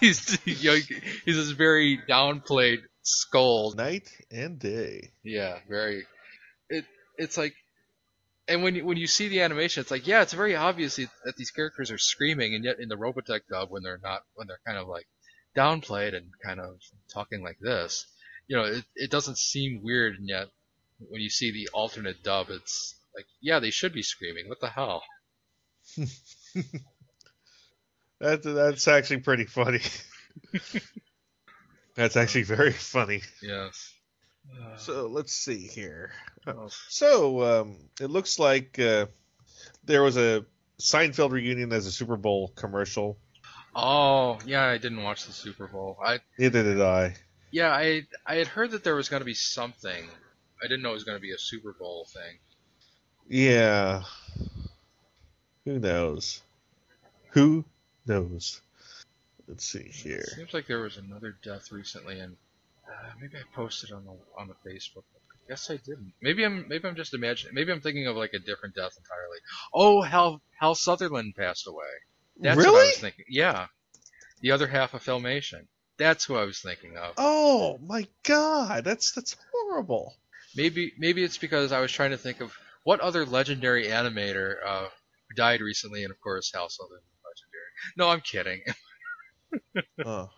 he's you know, he's this very downplayed scold. Night and day. Yeah, very. It it's like and when you, when you see the animation, it's like, yeah, it's very obvious that these characters are screaming, and yet in the Robotech dub, when they're not, when they're kind of like downplayed and kind of talking like this, you know, it, it doesn't seem weird, and yet when you see the alternate dub, it's like, yeah, they should be screaming. What the hell? That's that's actually pretty funny. that's actually very funny. Yes. So let's see here. So um, it looks like uh, there was a Seinfeld reunion as a Super Bowl commercial. Oh yeah, I didn't watch the Super Bowl. I neither did I. Yeah, I I had heard that there was going to be something. I didn't know it was going to be a Super Bowl thing. Yeah. Who knows? Who knows? Let's see here. Seems like there was another death recently, and uh, maybe I posted on the on the Facebook. I guess I didn't. Maybe I'm maybe I'm just imagining. Maybe I'm thinking of like a different death entirely. Oh, Hal Hal Sutherland passed away. That's really? what I was thinking. Yeah, the other half of Filmation. That's who I was thinking of. Oh my god, that's that's horrible. Maybe maybe it's because I was trying to think of what other legendary animator uh, died recently, and of course Hal Sutherland. No, I'm kidding. oh.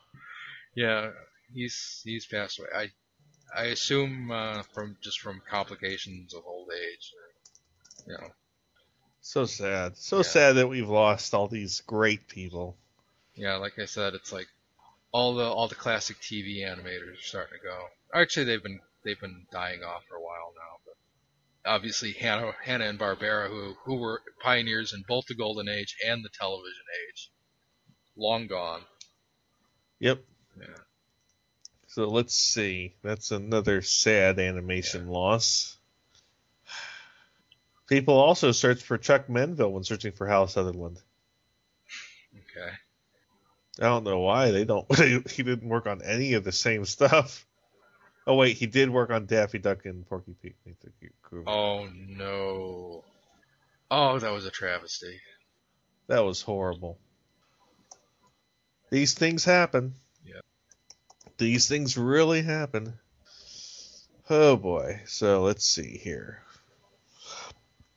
Yeah, he's he's passed away. I I assume uh, from just from complications of old age. Or, you know. So sad. So yeah. sad that we've lost all these great people. Yeah, like I said, it's like all the all the classic TV animators are starting to go. Actually, they've been they've been dying off for a while now. Obviously, Hanna Hanna and Barbera, who who were pioneers in both the golden age and the television age, long gone. Yep. Yeah. So let's see. That's another sad animation yeah. loss. People also search for Chuck Menville when searching for Hal Sutherland. Okay. I don't know why they don't. he didn't work on any of the same stuff. Oh wait, he did work on Daffy Duck and Porky Pig. Oh no! Oh, that was a travesty. That was horrible. These things happen. Yeah. These things really happen. Oh boy. So let's see here.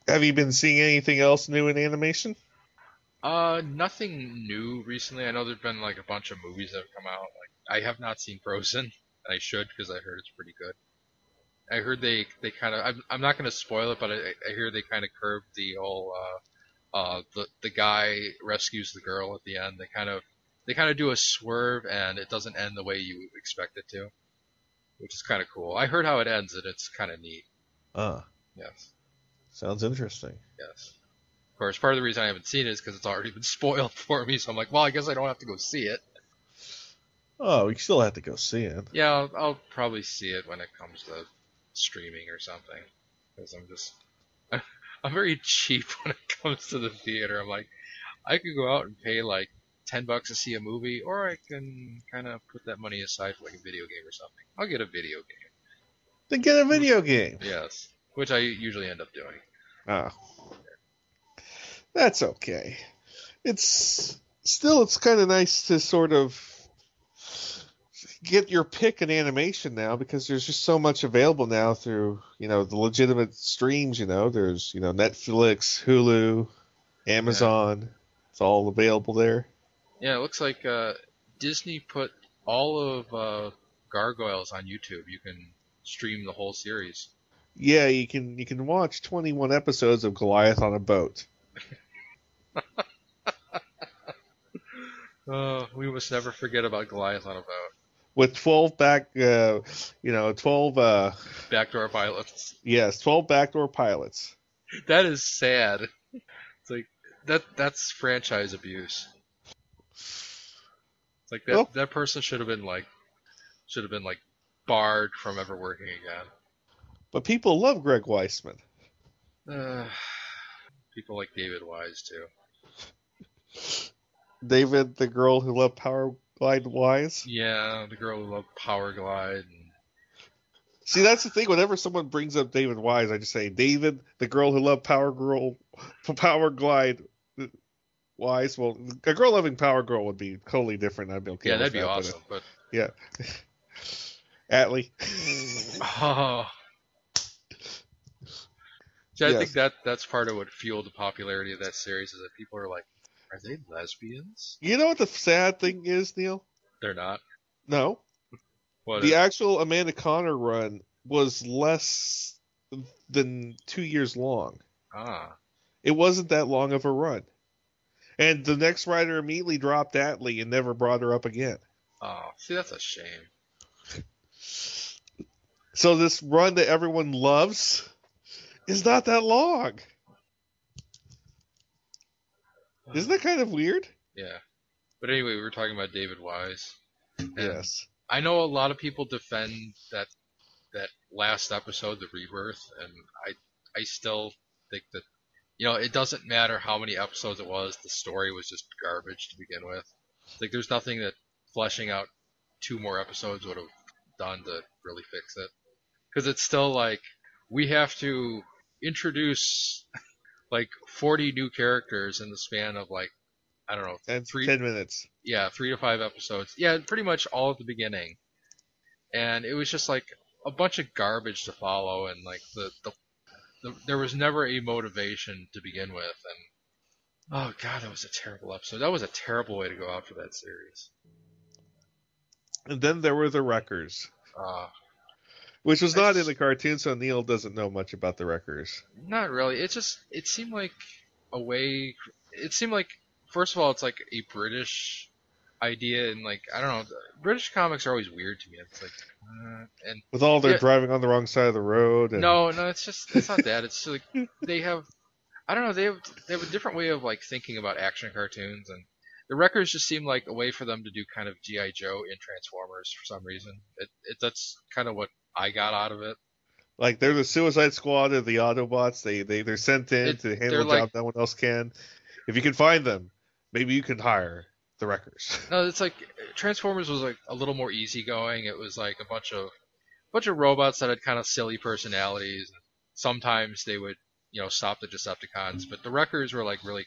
Have you been seeing anything else new in animation? Uh, nothing new recently. I know there's been like a bunch of movies that have come out. Like I have not seen Frozen. I should because I heard it's pretty good. I heard they they kind of. I'm, I'm not going to spoil it, but I, I hear they kind of curbed the whole. Uh, uh, the the guy rescues the girl at the end. They kind of they kind of do a swerve and it doesn't end the way you expect it to, which is kind of cool. I heard how it ends and it's kind of neat. Ah. Yes. Sounds interesting. Yes. Of course, part of the reason I haven't seen it is because it's already been spoiled for me. So I'm like, well, I guess I don't have to go see it. Oh, you still have to go see it. Yeah, I'll, I'll probably see it when it comes to streaming or something. Because I'm just, I'm very cheap when it comes to the theater. I'm like, I could go out and pay like ten bucks to see a movie, or I can kind of put that money aside for like a video game or something. I'll get a video game. Then get a video game. Yes, which I usually end up doing. Oh, that's okay. It's still it's kind of nice to sort of get your pick in animation now because there's just so much available now through you know the legitimate streams. You know, there's you know Netflix, Hulu, Amazon. Yeah. It's all available there. Yeah, it looks like uh, Disney put all of uh, Gargoyles on YouTube. You can stream the whole series. Yeah, you can you can watch 21 episodes of Goliath on a boat. oh, we must never forget about Goliath on a boat. With 12 back, uh, you know, 12 uh, backdoor pilots. Yes, 12 backdoor pilots. That is sad. It's like that. That's franchise abuse. Like that, well, that person should have been like, should have been like barred from ever working again. But people love Greg Weisman. Uh, people like David Wise too. David, the girl who loved Power Glide Wise. Yeah, the girl who loved Power Glide. And... See, that's the thing. Whenever someone brings up David Wise, I just say David, the girl who loved Power Girl, Power Glide wise, well, a girl loving Power Girl would be totally different. I'd be okay. Yeah, that'd be that, uh, awesome. But, but yeah, Atlee. oh. See, I Yes. think that that's part of what fueled the popularity of that series is that people are like, are they lesbians? You know what the sad thing is, Neil? They're not. No. What the is- actual Amanda Conner run was less than two years long. ah, It wasn't that long of a run. And the next writer immediately dropped Atlee and never brought her up again. oh, see, that's a shame. So this run that everyone loves is not that long. Isn't that kind of weird? Yeah. But anyway, we were talking about David Wise. Yes. I know a lot of people defend that that last episode, the rebirth, and I I still think that you know it doesn't matter how many episodes it was. The story was just garbage to begin with. Like there's nothing that fleshing out two more episodes would have done to really fix it. Because it's still like we have to introduce like 40 new characters in the span of like I don't know three ten minutes. yeah, three to five episodes. Yeah, pretty much all at the beginning. And it was just like a bunch of garbage to follow, and like the the, the there was never a motivation to begin with. And oh god, that was a terrible episode. That was a terrible way to go out for that series. And then there were the Wreckers, Uh, which was not in the cartoon, so Neil doesn't know much about the Wreckers. not really. It just it seemed like a way. It seemed like first of all, it's like a British idea, and like I don't know, British comics are always weird to me. It's like uh, and With all their Yeah. driving on the wrong side of the road. And, No, no, it's just it's not that. It's like they have I don't know, they have they have a different way of like thinking about action cartoons and the Wreckers just seem like a way for them to do kind of GI Joe in Transformers for some reason. It, it that's kind of what I got out of it. Like they're the Suicide Squad of the Autobots. They they they're sent in It- to handle a job like- no one else can. If you can find them, maybe you can hire the Wreckers. No, it's like Transformers was like a little more easygoing. It was like a bunch of bunch of robots that had kind of silly personalities. Sometimes they would, you know, stop the Decepticons, but the Wreckers were like really,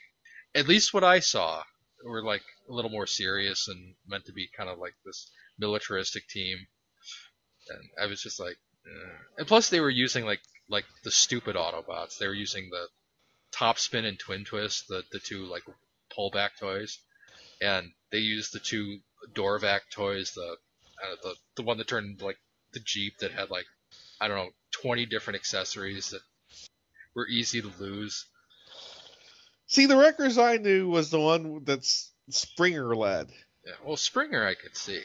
at least what I saw, were like a little more serious and meant to be kind of like this militaristic team. And I was just like, eh. and plus they were using like like the stupid Autobots. They were using the Top Spin and Twin Twist, the the two like pullback toys and they used the two Dorvac toys, the uh, the the one that turned like the Jeep that had like I don't know twenty different accessories that were easy to lose. See, the Wreckers I knew was the one that's Springer led. Yeah, well Springer I could see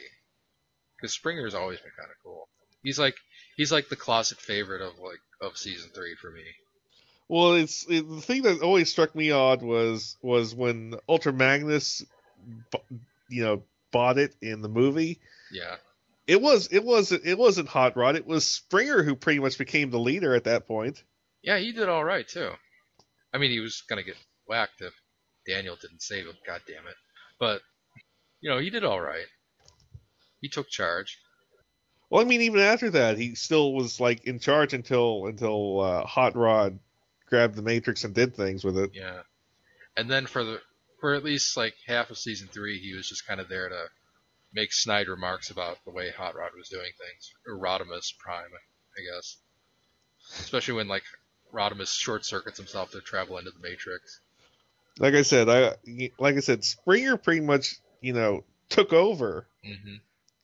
because Springer's always been kind of cool. He's like he's like the closet favorite of like of season three for me. Well, it's it, the thing that always struck me odd was was when Ultra Magnus, you know, bought it in the movie. Yeah, It was it wasn't it wasn't Hot Rod. It was Springer who pretty much became the leader at that point. yeah, he did all right too. I mean, he was gonna get whacked if Daniel didn't save him. God damn it! But you know, he did all right. He took charge. Well, I mean, even after that, he still was like in charge until until uh, Hot Rod grabbed the Matrix and did things with it. Yeah. And then for the for at least like half of season three, he was just kind of there to make snide remarks about the way Hot Rod was doing things, or Rodimus Prime, I guess. Especially when like Rodimus short circuits himself to travel into the Matrix. Like I said, I like I said, Springer pretty much you know took over. hmm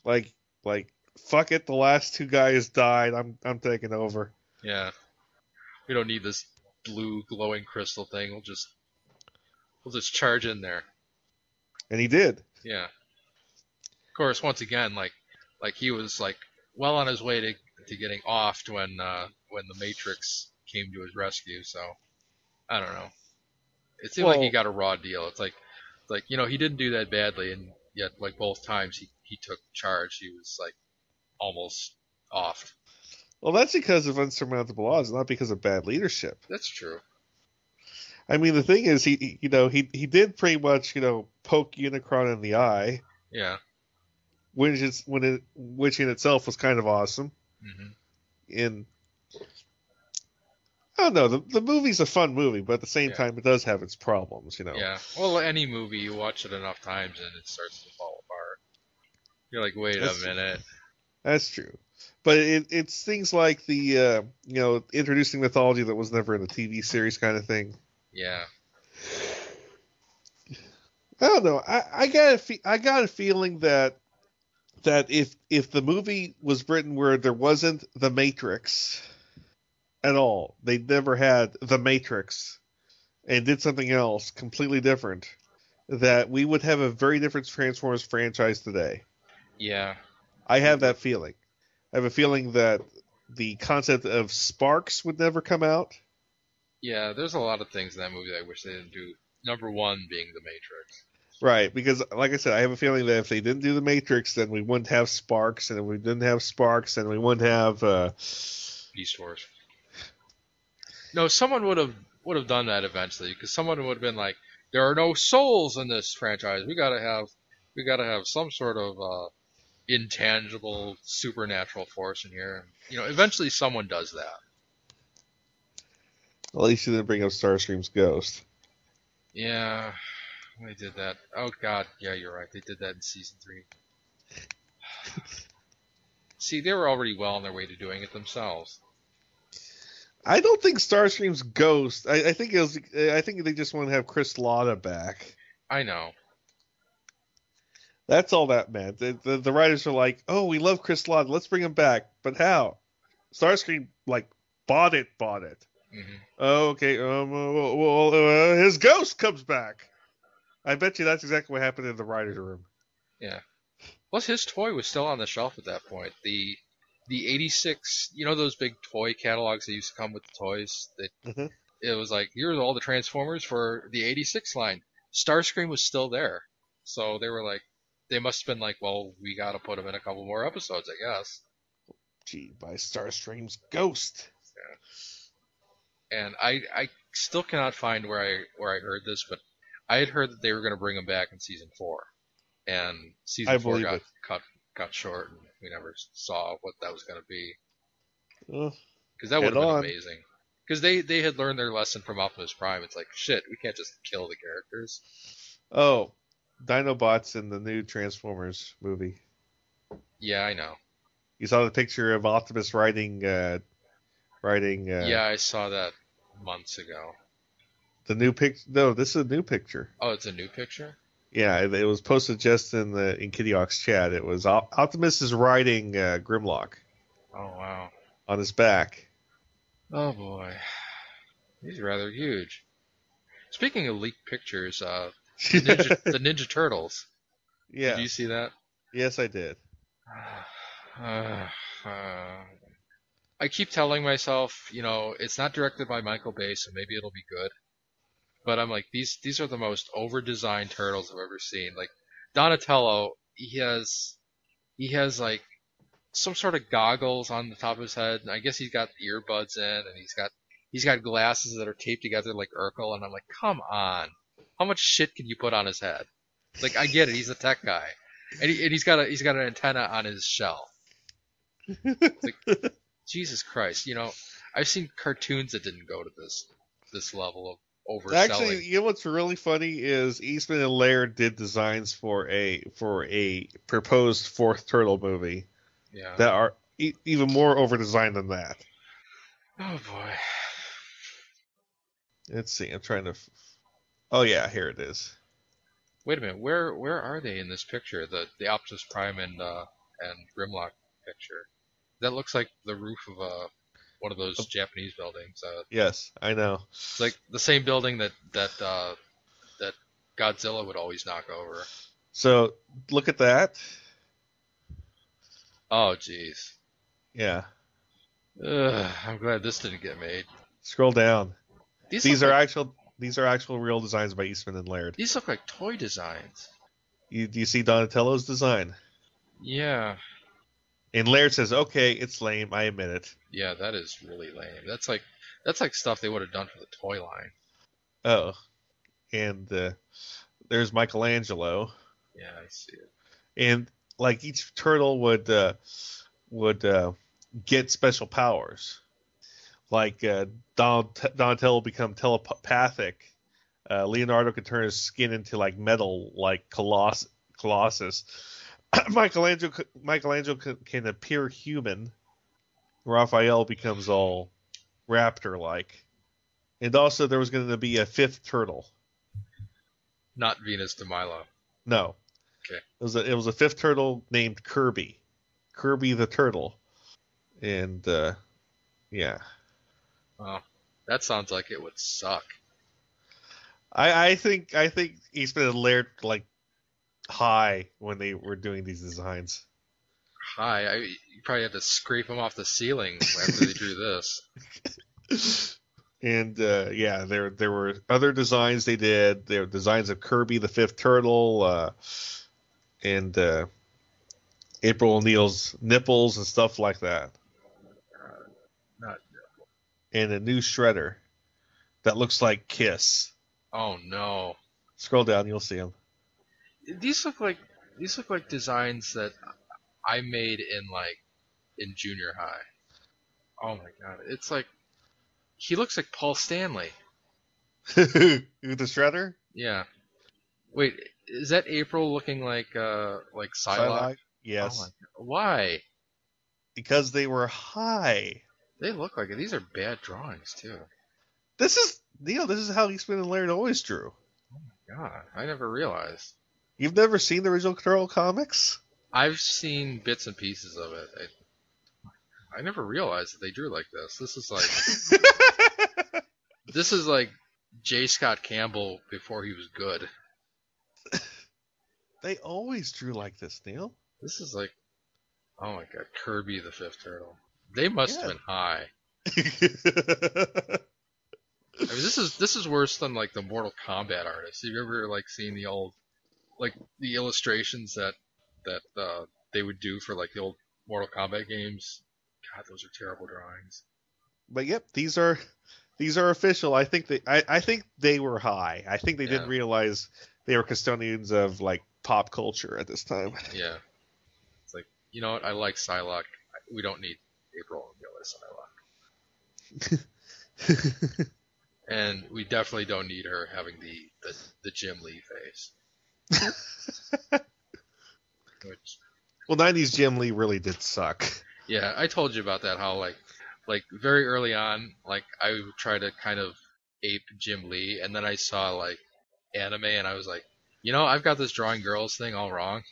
Like like fuck it, the last two guys died. I'm I'm taking over. Yeah. We don't need this blue glowing crystal thing. We'll just we'll just charge in there. And he did. Yeah. Of course, once again, like like he was like well on his way to to getting offed when uh when the Matrix came to his rescue, so I don't know. It seemed like he got a raw deal. It's like it's like, you know, he didn't do that badly and yet like both times he, he took charge, he was like almost off. Well, that's because of unsurmountable odds, not because of bad leadership. That's true. I mean, the thing is, he, you know he he did pretty much you know poke Unicron in the eye, Yeah. which is when it which in itself was kind of awesome. hmm In I don't know, the the movie's a fun movie, but at the same Yeah. time, it does have its problems. You know. Yeah. Well, any movie you watch it enough times and it starts to fall. You're like, wait That's- a minute. That's true. but it, it's things like the uh, you know introducing mythology that was never in the TV series kind of thing. Yeah. I don't know. I, I got a fe- I got a feeling that that if if the movie was written where there wasn't the Matrix at all, they never had the Matrix, and did something else completely different, that we would have a very different Transformers franchise today. Yeah. I have that feeling. I have a feeling that the concept of sparks would never come out. Yeah, there's a lot of things in that movie that I wish they didn't do. Number one being the Matrix. Right, because like I said, I have a feeling that if they didn't do the Matrix, then we wouldn't have Sparks, and if we didn't have Sparks, then we wouldn't have. Uh... Beast Wars. No, someone would have would have done that eventually, because someone would have been like, "There are no souls in this franchise. We gotta have, we gotta have some sort of uh, intangible supernatural force in here." You know, eventually someone does that. At least you didn't bring up Starscream's ghost. Yeah, they did that. Oh god, yeah, you're right. They did that in season three. See, they were already well on their way to doing it themselves. I don't think Starscream's ghost. I, I think it was. I think they just want to have Chris Latta back. I know. That's all that meant. The, the, the writers are like, "Oh, we love Chris Latta. Let's bring him back." But how? Starscream like bought it, bought it. Mm-hmm. Oh, okay. Um, well, well uh, his ghost comes back. I bet you that's exactly what happened in the writers' room. Yeah. Plus, his toy was still on the shelf at that point. The the '86, you know, those big toy catalogs that used to come with the toys. That mm-hmm. it was like, here's all the Transformers for the '86 line. Starscream was still there, so they were like, they must have been like, well, we got to put him in a couple more episodes, I guess. Gee, by Starscream's ghost. Yeah. And I I still cannot find where I where I heard this, but I had heard that they were going to bring him back in season four, and season I four got it. cut cut short, and we never saw what that was going to be. Because that would have been amazing. Because they they had learned their lesson from Optimus Prime. It's like shit, we can't just kill the characters. Oh, Dinobots in the new Transformers movie. Yeah, I know. You saw the picture of Optimus riding, uh, riding. Uh, yeah, I saw that months ago. The new pic? No, this is a new picture. Oh, it's a new picture. Yeah, it, it was posted just in the in Kitty Hawk's chat. It was Optimus is riding uh, Grimlock. Oh wow! On his back. Oh boy, he's rather huge. Speaking of leaked pictures, uh, the, Ninja, the Ninja Turtles. Yeah. Did you see that? Yes, I did. Uh, uh, I keep telling myself, you know, it's not directed by Michael Bay, so maybe it'll be good. But I'm like, these these are the most over-designed turtles I've ever seen. Like Donatello, he has he has like some sort of goggles on the top of his head, and I guess he's got earbuds in, and he's got he's got glasses that are taped together like Urkel, and I'm like, come on, how much shit can you put on his head? Like, I get it, he's a tech guy, and, he, and he's got a he's got an antenna on his shell. like, Jesus Christ, you know, I've seen cartoons that didn't go to this this level of overselling. Actually, you know what's really funny is Eastman and Laird did designs for a for a proposed fourth turtle movie. Yeah. That are e- even more over designed than that. Oh boy. Let's see. I'm trying to. Oh yeah, here it is. Wait a minute. Where where are they in this picture? The the Optimus Prime and uh, and Grimlock picture. That looks like the roof of a one of those Japanese buildings. Uh, yes, I know. It's like the same building that that uh, that Godzilla would always knock over. So look at that. Oh, jeez. Yeah. Ugh, I'm glad this didn't get made. Scroll down. These, these are like, actual. These are actual real designs by Eastman and Laird. These look like toy designs. You do you see Donatello's design? Yeah. And Laird says, "Okay, it's lame. I admit it." Yeah, that is really lame. That's like that's like stuff they would have done for the toy line. Oh, and uh, there's Michelangelo. Yeah, I see it. And like each turtle would uh, would uh, get special powers. Like uh, Don Donatello will become telepathic. Uh, Leonardo could turn his skin into like metal, like Coloss- Colossus. Michelangelo Michelangelo can, can, appear human, Raphael becomes all raptor like. And also there was going to be a fifth turtle. Not Venus de Milo. No. Okay. It was a it was a fifth turtle named Kirby. Kirby the turtle. And uh yeah. Well, that sounds like it would suck. I I think I think Eastman and Laird like high when they were doing these designs. High, I, you probably had to scrape them off the ceiling after they drew this. And uh, yeah, there there were other designs they did. There were designs of Kirby the Fifth Turtle, uh, and uh, April O'Neil's nipples and stuff like that. And a new Shredder that looks like Kiss. Oh no. Scroll down, you'll see him. These look like these look like designs that I made in like in junior high. Oh my god, it's like he looks like Paul Stanley. the Shredder. Yeah. Wait, is that April looking like uh like Psylocke? Psylocke? Yes, Oh. Why? because they were high. They look like it. These are bad drawings too. This is Neil. This is how Eastman and Laird always drew. Oh my god, I never realized. You've never seen the original Turtle comics? I've seen bits and pieces of it. I, I never realized that they drew like this. This is like this is like J. Scott Campbell before he was good. They always drew like this, Neil. This is like oh my god, Kirby the Fifth Turtle. They must have been high. I mean, this is this is worse than like the Mortal Kombat artists. Have you ever like seen the old, like the illustrations that that uh, they would do for like the old Mortal Kombat games? God, those are terrible drawings. but yep, these are these are official. I think they I, I think they were high. I think they didn't realize they were custodians of like pop culture at this time. Yeah, it's like you know what? I like Psylocke. We don't need April O'Neil as Psylocke, and we definitely don't need her having the the, the Jim Lee face. Which well, '90s Jim Lee really did suck. Yeah, I told you about that. How like, like very early on, like I would try to kind of ape Jim Lee, and then I saw like anime, and I was like, you know, I've got this drawing girls thing all wrong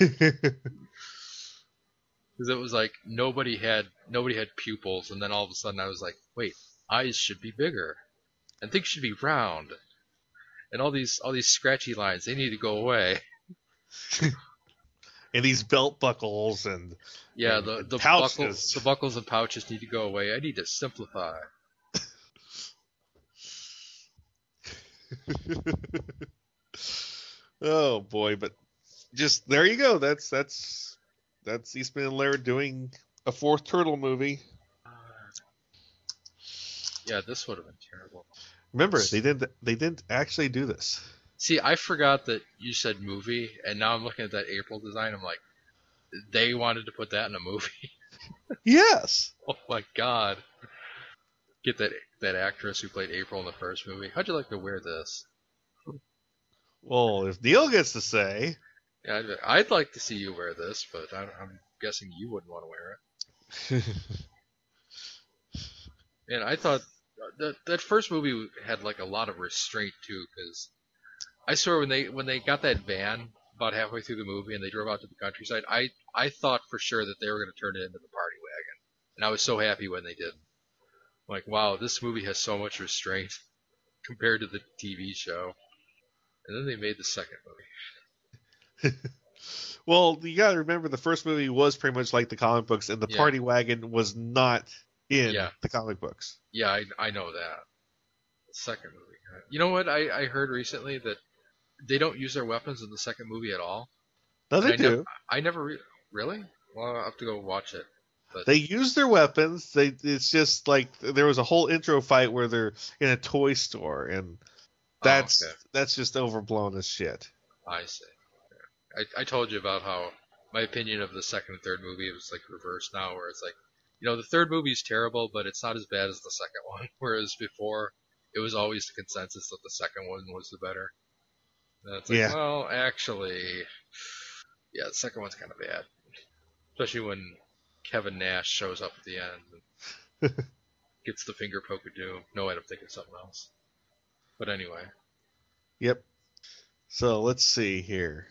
because it was like nobody had nobody had pupils, and then all of a sudden I was like, wait, eyes should be bigger, and things should be round, and all these all these scratchy lines they need to go away. and these belt buckles and Yeah, and the the pouches. buckles, the buckles and pouches need to go away. I need to simplify. oh boy, but just there you go. That's that's that's Eastman and Laird doing a fourth turtle movie. Yeah, this would have been terrible. Remember, they didn't they didn't actually do this. See, I forgot that you said movie, and now I'm looking at that April design. I'm like, they wanted to put that in a movie. Yes. oh my god! Get that that actress who played April in the first movie. How'd you like to wear this? Well, if Neil gets to say, Yeah, I'd, I'd like to see you wear this, but I, I'm guessing you wouldn't want to wear it. And I thought uh, that that first movie had like a lot of restraint too, because I swear when they when they got that van about halfway through the movie and they drove out to the countryside, I I thought for sure that they were going to turn it into the party wagon, and I was so happy when they did. Like, wow, this movie has so much restraint compared to the TV show. And then they made the second movie. well, you got to remember the first movie was pretty much like the comic books, and the Yeah. party wagon was not in Yeah. the comic books. Yeah, I, I know that. The second movie. You know what? I, I heard recently that they don't use their weapons in the second movie at all. No, they I do. nev- I never re- really. Well, I'll have to go watch it. But They use their weapons. They it's just like there was a whole intro fight where they're in a toy store, and oh, that's Oh, okay. that's just overblown as shit. I see. I, I told you about how my opinion of the second and third movie was like reversed now, where it's like, you know, the third movie is terrible, but it's not as bad as the second one. Whereas before, it was always the consensus that the second one was the better. And it's like, Yeah. well, actually, yeah, the second one's kind of bad, especially when Kevin Nash shows up at the end and gets the finger poke of doom. No, I'm thinking of something else. But anyway, Yep. So let's see here.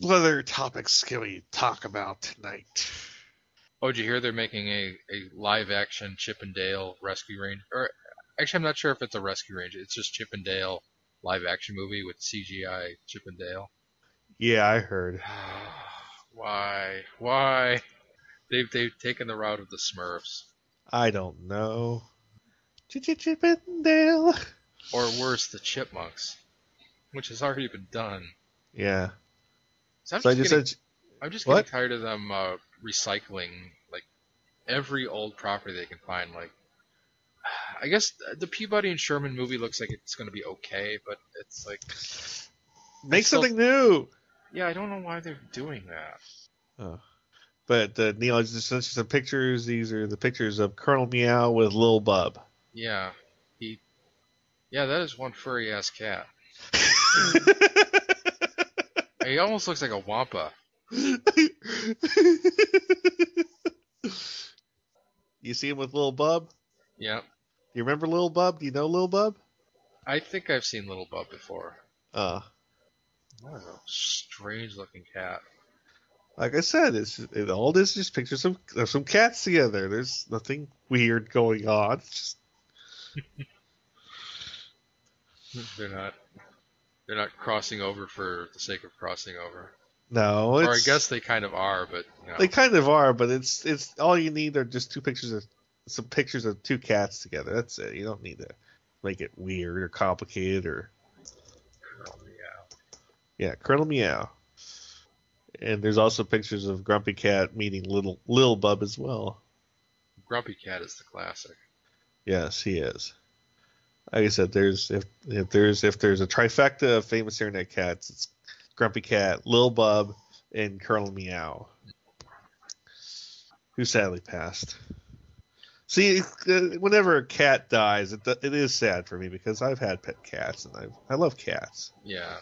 What other topics can we talk about tonight? oh, did you hear they're making a, a live action Chip and Dale Rescue Rangers? Or actually, I'm not sure if it's a Rescue Rangers. It's just Chip and Dale live action movie with CGI Chip and Dale. Yeah, I heard. Why? Why? They've they've taken the route of the Smurfs, I don't know. Chip and Dale. or worse, the Chipmunks, which has already been done. Yeah. So I'm So I just just getting, said, I'm just What? getting tired of them uh, recycling like every old property they can find. Like, I guess the Peabody and Sherman movie looks like it's going to be okay, but it's like, make still- something new. yeah, I don't know why they're doing that. Oh. But uh, Neil, I just sent you some pictures. These are the pictures of Colonel Meow with Lil Bub. Yeah, he, yeah, that is one furry ass cat. he almost looks like a wampa. you see him with Little Bub? Yeah, Do You remember Little Bub? Do you know Little Bub? I think I've seen Little Bub before. Uh, That is a strange looking cat. like I said, it's it, all this is just pictures of, of some cats together. There's nothing weird going on. Just They're not. They're not crossing over for the sake of crossing over. no, Or I guess they kind of are, but you know. they kind of are, but it's it's all you need are just two pictures of some pictures of two cats together. That's it. You don't need to make it weird or complicated or Colonel Meow. yeah, Colonel Meow. And there's also pictures of Grumpy Cat meeting little Lil Bub as well. Grumpy Cat is the classic. Yes, he is. Like I said, there's if if there's if there's a trifecta of famous internet cats, it's Grumpy Cat, Lil Bub, and Colonel Meow, who sadly passed. See, uh, whenever a cat dies, it it is sad for me because I've had pet cats and I I love cats. Yeah,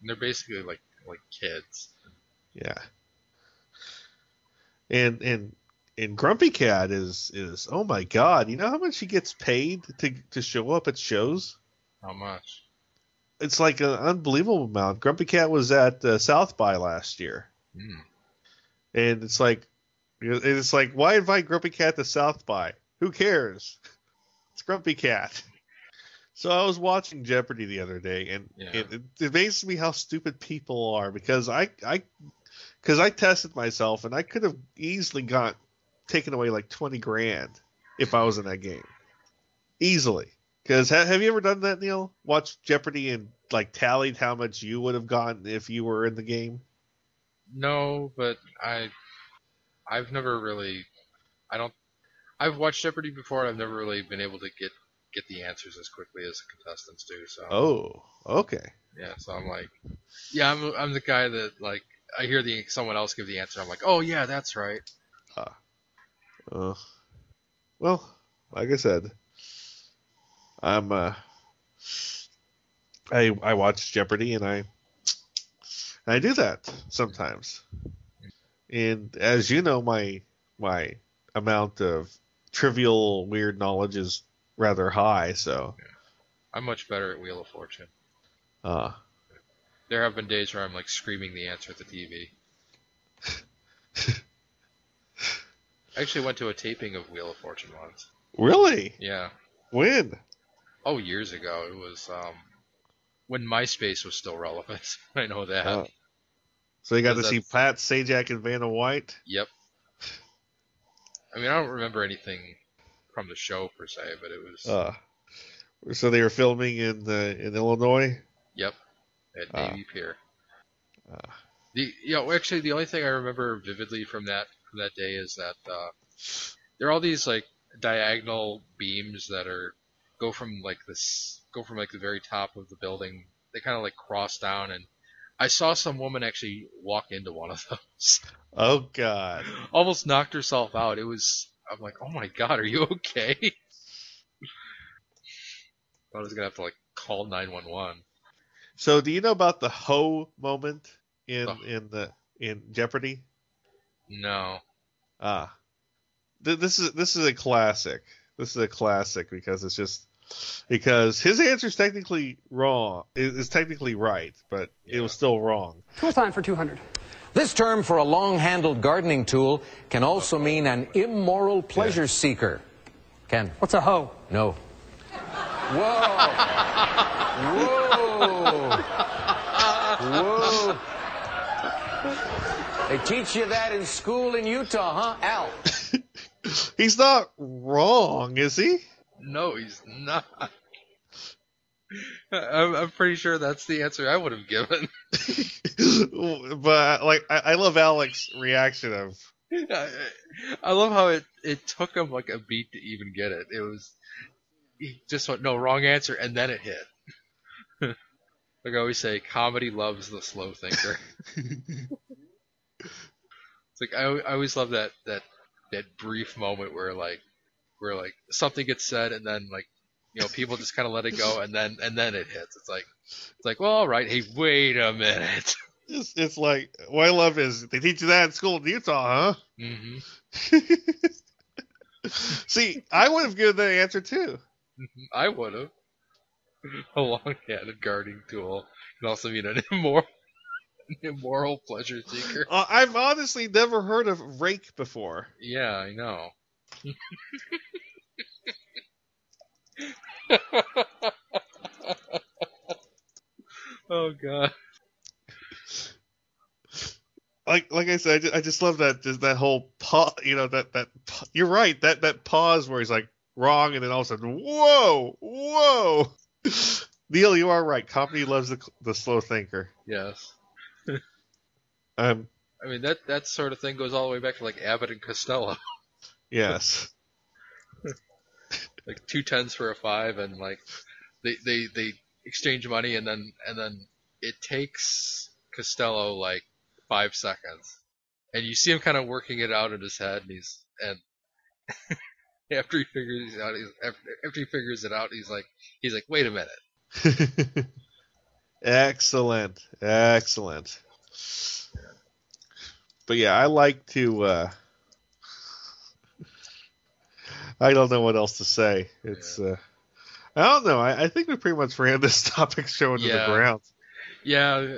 and they're basically like like kids. Yeah. And and and Grumpy Cat is is oh my god, you know how much he gets paid to to show up at shows? How much? It's like an unbelievable amount. Grumpy Cat was at uh, South by last year, Hmm. and it's like it's like why invite Grumpy Cat to South by? Who cares? It's Grumpy Cat. So I was watching Jeopardy the other day, and Yeah. it, it, it amazes me how stupid people are because I I because I tested myself and I could have easily got taken away like twenty grand if I was in that game, easily. Because ha- have you ever done that, Neil? Watched Jeopardy and like tallied how much you would have gotten if you were in the game? No, but I, I've never really, I don't, I've watched Jeopardy before. and I've never really been able to get get the answers as quickly as the contestants do. So Oh, okay. yeah, so I'm like, yeah, I'm I'm the guy that like I hear the someone else give the answer. I'm like, oh yeah, that's right. Uh, well, like I said, I'm uh, I I watch Jeopardy and I I do that sometimes. And as you know, my my amount of trivial weird knowledge is rather high, so I'm much better at Wheel of Fortune. uh There have been days where I'm like screaming the answer at the TV. I actually went to a taping of Wheel of Fortune once. really? Yeah. When? Oh, years ago. It was um, when MySpace was still relevant. I know that. Oh. So you got to see Pat Sajak and Vanna White? Yep. I mean, I don't remember anything from the show per se, but it was. Uh so they were filming in uh, in Illinois? Yep. At Ah. Navy Pier. Ah. The you know, actually the only thing I remember vividly from that that day is that uh, there are all these like diagonal beams that are go from like this go from like the very top of the building. They kind of like cross down, and I saw some woman actually walk into one of those. Oh God. Almost knocked herself out. It was. I'm like, oh my god, are you okay? I was gonna have to like call 911. So do you know about the Ho moment in in the in Jeopardy? No. Ah, Th- this is this is a classic. This is a classic because it's just because his answer is technically wrong. Is is technically right, but it was still wrong. Tool time for 200. This term for a long-handled gardening tool can also mean an immoral pleasure seeker. Ken? What's a hoe? No. Whoa! Whoa! Whoa! They teach you that in school in Utah, huh, Al? He's not wrong, is he? No, he's not. I'm, I'm pretty sure that's the answer I would have given. but like, I, I love Alex's reaction of I, I love how it, it took him like a beat to even get it. It was he just went no wrong answer and then it hit. like I always say, comedy loves the slow thinker. It's like I, I always love that that that brief moment where like where like something gets said and then like you know people just kind of let it go and then and then it hits. It's like it's like well all right hey wait a minute. it's, it's like what I love is they teach you that in school in Utah, huh? hmm See, I would have given the answer too. I would have. A long-handed guarding tool can also mean an immoral, an immoral pleasure seeker. Uh, I've honestly never heard of rake before. Yeah, I know. oh god. Like like I said, I just, I just love that just that whole pause. You know that that you're right that that pause where he's like wrong and then all of a sudden whoa whoa. Neil, you are right. Comedy loves the the slow thinker. Yes. Um. I mean that that sort of thing goes all the way back to like Abbott and Costello. Yes. like two tens for a five and like they they they exchange money and then and then it takes Costello like five seconds and you see him kind of working it out in his head and he's and after he figures it out he's, after, after he figures it out he's like he's like wait a minute excellent, excellent. But yeah, I like to. uh I don't know what else to say. It's. uh I don't know. I, I think we pretty much ran this topic show into Yeah. the ground. yeah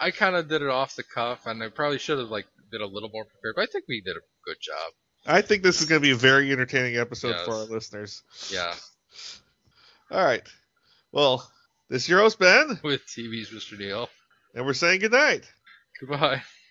I, I kind of did it off the cuff and I probably should have like been a little more prepared but I think we did a good job I think this is going to be a very entertaining episode for our listeners. yeah All right. Well, this is your host Ben, with TV's Mr. Neil and we're saying goodnight. goodbye